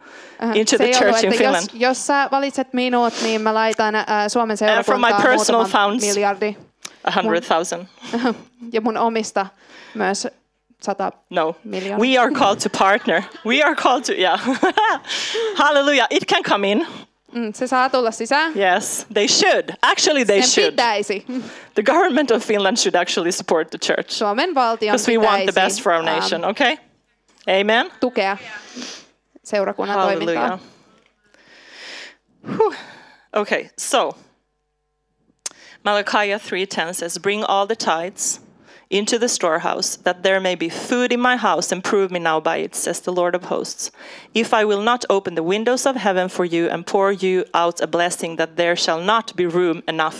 S1: into
S2: Se
S1: the church
S2: ollut,
S1: in Finland.
S2: jos, jos sä valitset minut, niin mä laitan äh, Suomen
S1: from my personal funds.
S2: miljardi.
S1: A hundred thousand. [LAUGHS]
S2: Ja mun omista myös sata
S1: No.
S2: Million.
S1: We are called to partner. We are called to, yeah. [LAUGHS] Hallelujah. It can come in.
S2: Mm, se saa tulla sisään.
S1: Yes, they should. Actually, they
S2: Sen
S1: should.
S2: pitäisi.
S1: The government of Finland should actually support the church
S2: Suomen valtion
S1: because we want the best for our
S2: ähm,
S1: nation, okay? Amen.
S2: tukea seurakunnan
S1: Hallelujah.
S2: toimintaa.
S1: Whew. Okay, so Malachi 3:10 says, "Bring all the tithes into the storehouse, that there may be food in my house, and prove me now by it," says the Lord of hosts. "If I will not open the windows of heaven for you and pour you out a blessing, that there shall not be room enough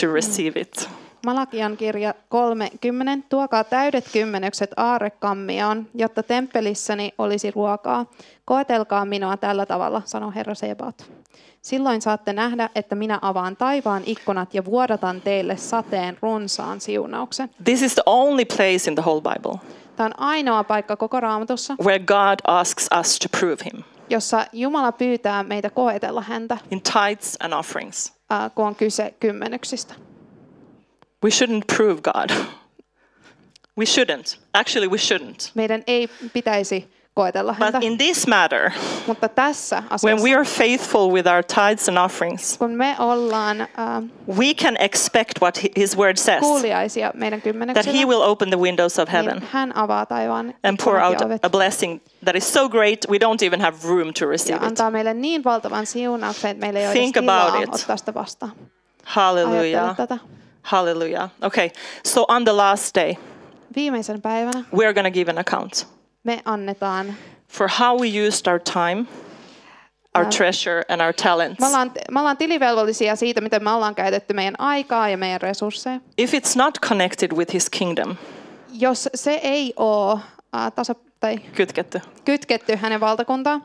S1: to mm. receive it."
S2: Malakian kirja 30. Tuokaa täydet kymmenykset aarrekammioon, jotta temppelissäni olisi ruokaa. Koetelkaa minua tällä tavalla, sanoo Herra Sebaot. Silloin saatte nähdä, että minä avaan taivaan ikkunat ja vuodatan teille sateen runsaan siunauksen.
S1: This is the only place in the whole Bible
S2: Tämä on ainoa paikka koko raamatussa,
S1: where God asks us to prove Him
S2: jossa Jumala pyytää meitä koetella häntä,
S1: in tithes and offerings.
S2: ää, kun on kyse kymmenyksistä.
S1: We shouldn't prove God. We shouldn't. Actually, we shouldn't.
S2: Meidän ei pitäisi koetella häntä,
S1: But in this matter,
S2: mutta tässä
S1: when
S2: asiassa,
S1: we are faithful with our tithes and offerings,
S2: kun me ollaan ää,
S1: we can expect what hi- His word says
S2: kuuliaisia meidän
S1: that He will open the windows of heaven
S2: niin hän avaa taivaan
S1: and pour out
S2: ja ovet
S1: a blessing that is so great we don't even have room to
S2: ja
S1: receive it.
S2: antaa meille niin valtavan siunauksen, että meillä ei ole
S1: Think
S2: edes
S1: about it.
S2: ottaa sitä vastaan.
S1: Hallelujah. Hallelujah. Okay, so on the last day,
S2: Viimeisen päivänä
S1: we're going to give an account
S2: me annetaan,
S1: for how we used our time, our treasure, and our talents.
S2: me ollaan, me ollaan tilivelvollisia siitä, miten me ollaan käytetty meidän aikaa ja meidän resursseja.
S1: If it's not connected with His kingdom,
S2: Jos se ei ole äh, tasa, tai
S1: kytketty,
S2: kytketty hänen valtakuntaan,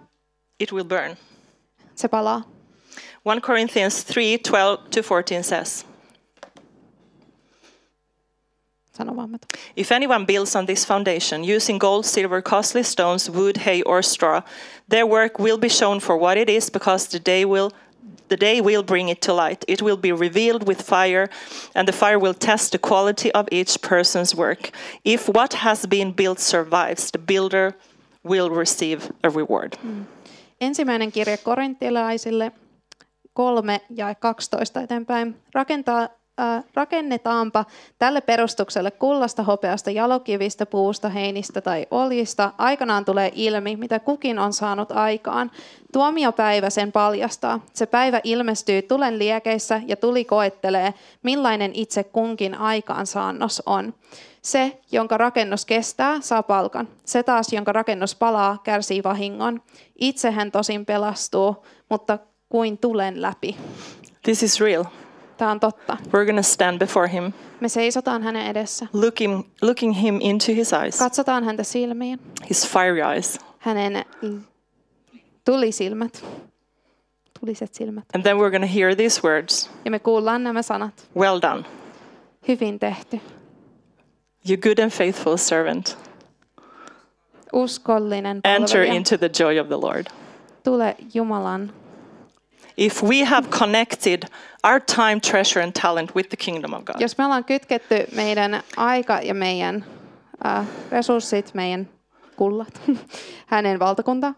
S1: it will burn.
S2: se palaa.
S1: 1 Corinthians 3 12 to 14 says, If anyone builds on this foundation using gold, silver, costly stones, wood, hay, or straw, their work will be shown for what it is, because the day will the day will bring it to light. It will be revealed with fire, and the fire will test the quality of each person's work. If what has been built survives, the builder will receive a reward. Mm.
S2: Ensimmäinen kirja korintilaisille 3 ja 12 eteenpäin. Rakentaa, rakennetaanpa tälle perustukselle kullasta, hopeasta, jalokivistä, puusta, heinistä tai oljista. Aikanaan tulee ilmi, mitä kukin on saanut aikaan. Tuomiopäivä sen paljastaa. Se päivä ilmestyy tulen liekeissä ja tuli koettelee, millainen itse kunkin aikaansaannos on. Se, jonka rakennus kestää, saa palkan. Se taas, jonka rakennus palaa, kärsii vahingon. Itse hän tosin pelastuu, mutta kuin tulen läpi.
S1: This is real.
S2: Tämä on totta.
S1: We're going to stand before him,
S2: Me seisotaan hänen edessä.
S1: looking, looking him into his eyes,
S2: Katsotaan häntä silmiin.
S1: his fiery eyes.
S2: Hänen tulisilmät. Tuliset silmät.
S1: And then we're going to hear these words
S2: Ja me kuullaan nämä sanat.
S1: Well done,
S2: Hyvin tehty.
S1: you good and faithful servant.
S2: Uskollinen
S1: Enter into the joy of the Lord.
S2: Tule Jumalan.
S1: If we have connected our time, treasure, and talent with the kingdom of God,
S2: Jos me ollaan kytketty meidän aika ja meidän äh, resurssit, meidän kullat, [LAUGHS] hänen valtakunta.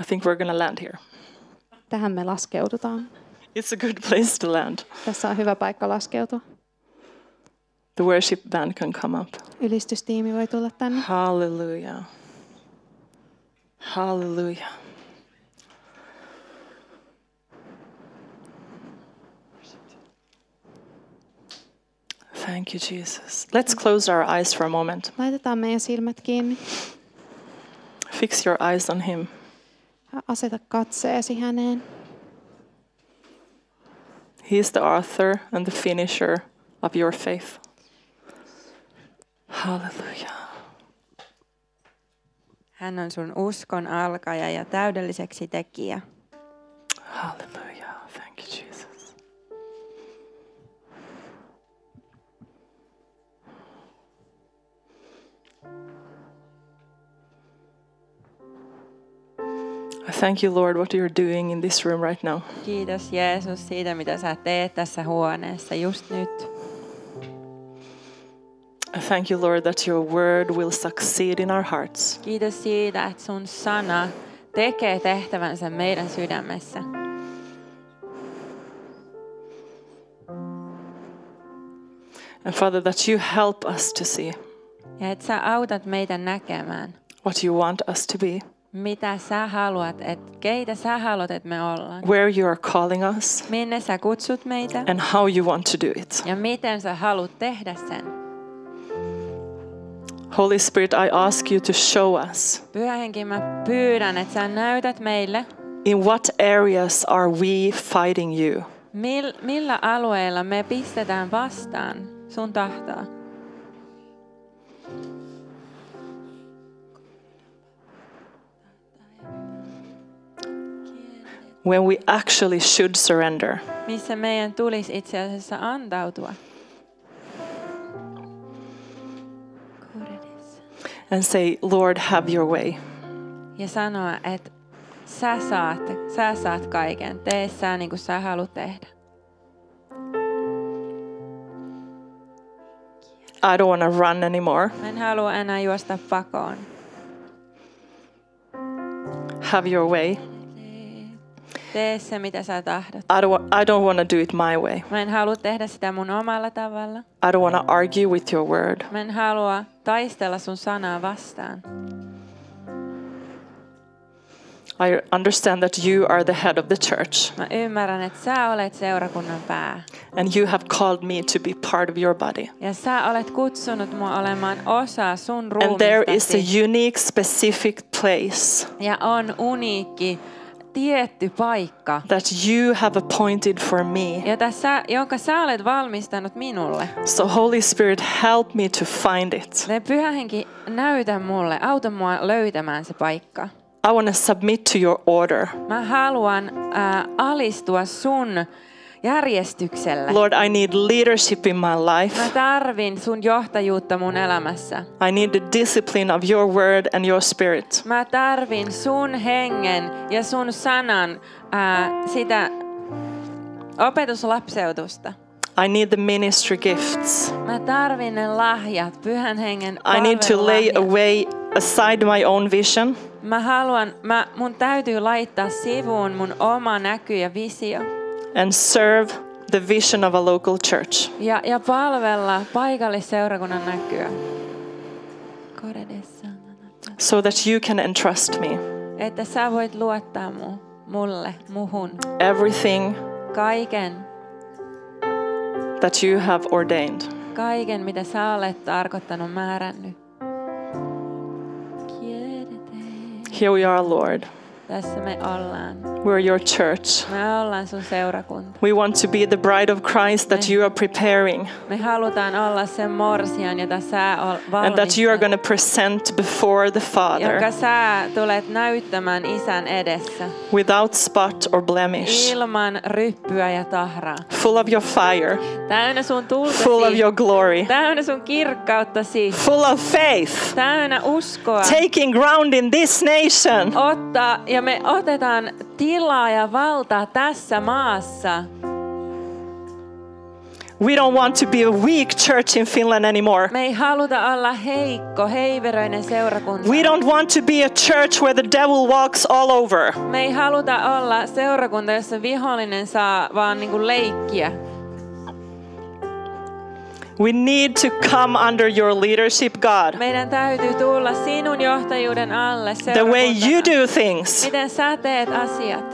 S1: I think we're going to land here.
S2: Tähän me laskeudutaan.
S1: It's a good place to land.
S2: Tässä on hyvä paikka laskeutua.
S1: The worship band can come up.
S2: Ylistystiimi voi tulla tänne.
S1: Hallelujah. Hallelujah. Thank you, Jesus. Let's close our eyes for a moment.
S2: Laitetaan meidän silmät kiinni.
S1: Fix your eyes on Him.
S2: Aseta katseesi häneen.
S1: He is the author and the finisher of your faith. Hallelujah.
S3: Hän on sun uskon alkaja ja täydelliseksi tekijä.
S1: Hallelujah. Thank you, Jesus. I thank you, Lord, what you're doing in this room right now.
S3: Kiitos Jeesus siitä, mitä sä teet tässä huoneessa just nyt.
S1: I thank you, Lord, that your word will succeed in our hearts.
S3: Kiitos siitä, että sun sana tekee tehtävänsä meidän sydämessä.
S1: And Father, that you help us to see
S3: Ja että sä autat meitä näkemään,
S1: what you want us to be,
S3: mitä sä haluat, että keitä sä haluat, että me ollaan.
S1: where you are calling us,
S3: Minne sä kutsut meitä
S1: and how you want to do it.
S3: ja miten sä haluat tehdä sen.
S1: Holy Spirit, I ask you to show us
S3: Pyhä henki, mä pyydän, että sä näytät meille,
S1: in what areas are we fighting you?
S3: mil, millä alueilla me pistetään vastaan sun
S1: when we actually should surrender.
S3: missä meidän tulisi itse asiassa antautua.
S1: And say, Lord, have your way.
S3: Ja sanoa, että sä saat, sä saat kaiken. Tee sä niin kuin sä haluat tehdä.
S1: I don't want to run anymore.
S3: Mä en halua enää juosta pakoon.
S1: Have your way.
S3: Tee se, mitä sä tahdot.
S1: I don't, I don't want to do it my way.
S3: Mä en halua tehdä sitä mun omalla tavalla.
S1: I don't want to argue with your word.
S3: Mä en halua taistella sun sanaa vastaan.
S1: I understand that you are the head of the church
S3: Mä ymmärrän, että sä olet seurakunnan pää.
S1: and you have called me to be part of your body.
S3: Ja sä olet kutsunut mua olemaan osa sun
S1: And there is a
S3: ruumistasi.
S1: unique, specific place
S3: Ja on uniikki, tietty paikka,
S1: that you have appointed for me.
S3: jota sä, jonka sä olet valmistanut minulle.
S1: So, Holy Spirit, help me to find it.
S3: Ne pyhä henki, näytä mulle, auta mua löytämään se paikka.
S1: I want to submit to your order.
S3: Mä haluan äh, alistua sun järjestykselle.
S1: Lord, I need leadership in my
S3: Mä
S1: life.
S3: tarvin sun johtajuutta mun elämässä.
S1: I need the discipline of your word and your spirit.
S3: Mä tarvin sun hengen ja sun sanan ää, sitä opetuslapseutusta.
S1: I need the ministry gifts.
S3: Mä tarvin ne lahjat, pyhän hengen
S1: I need to lay away aside my own vision
S3: Mä haluan, mä, mun täytyy laittaa sivuun mun oma näky ja visio.
S1: And serve the vision of a local church.
S3: Ja, ja palvella paikallisseurakunnan näkyä.
S1: So that you can entrust me
S3: Että sä voit luottaa mu, mulle, muhun,
S1: everything
S3: kaiken,
S1: that you have ordained.
S3: kaiken mitä sä olet tarkoittanut, määrännyt.
S1: Here we are, Lord.
S3: Tässä me ollaan.
S1: We're your church.
S3: Me ollaan sun seurakunta.
S1: We want to be the bride of Christ that you are preparing
S3: Me halutaan olla sen morsian, jota sä ol
S1: and that you are
S3: valmistat,
S1: going to present before the Father
S3: sä tulet näyttämään isän edessä.
S1: without spot or blemish,
S3: Ilman ryppyä ja tahraa.
S1: full of your fire,
S3: Täynnä sun tultasi.
S1: full of your glory,
S3: Täynnä sun kirkkauttasi.
S1: full of faith,
S3: Täynnä uskoa.
S1: taking ground in this nation.
S3: Ottaa, ja me otetaan tilaa ja valtaa tässä maassa.
S1: We don't want to be a weak church in Finland anymore.
S3: Me ei haluta olla heikko, heiveröinen seurakunta.
S1: We don't want to be a church where the devil walks all over.
S3: Me ei haluta olla seurakunta, jossa vihollinen saa vaan niinku leikkiä.
S1: We need to come under your leadership, God.
S3: Meidän täytyy tulla sinun johtajuuden alle
S1: The way you do things.
S3: Miten sä teet asiat?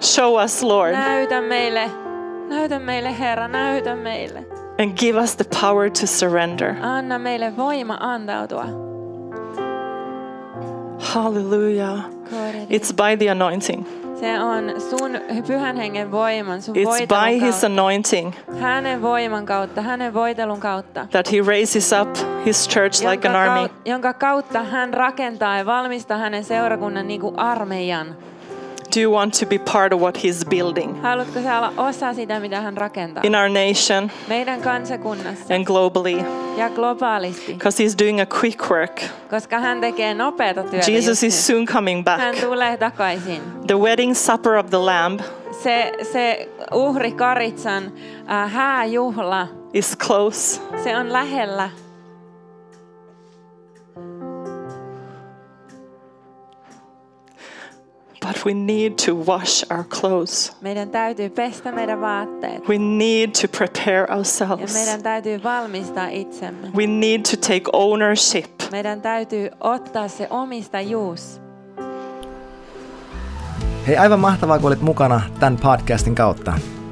S1: Show us, Lord,
S3: Näytä meille, näytä meille Herra, näytä meille.
S1: and give us the power to surrender.
S3: Anna meille voima antautua.
S1: Hallelujah. It's by the anointing.
S3: Se on sun pyhän hengen voiman, sun
S1: It's by his
S3: kautta.
S1: anointing
S3: Hänen voiman kautta, hänen voitelun kautta.
S1: that he raises up his church like an
S3: jonka,
S1: army.
S3: jonka kautta hän rakentaa ja valmistaa hänen seurakunnan niin kuin armeijan.
S1: Do you want to be part of what he's building
S3: Haluatko sä olla osa sitä, mitä hän rakentaa?
S1: in our nation
S3: Meidän kansakunnassa
S1: and globally?
S3: ja globaalisti,
S1: Because he's doing a quick work.
S3: koska hän tekee nopeata työtä.
S1: Jesus is soon coming
S3: Hän
S1: back.
S3: tulee takaisin.
S1: The wedding supper of the Lamb
S3: Se, se uhri Karitsan äh, hääjuhla,
S1: is close.
S3: se on lähellä.
S1: But we need to wash our clothes.
S3: Meidän täytyy pestä meidän vaatteet.
S1: We need to prepare
S3: Ja
S1: ourselves.
S3: meidän täytyy valmistaa itsemme.
S1: We need to take ownership.
S3: Meidän täytyy ottaa se omistajuus.
S4: Hei, aivan mahtavaa, kun olit mukana tämän podcastin kautta.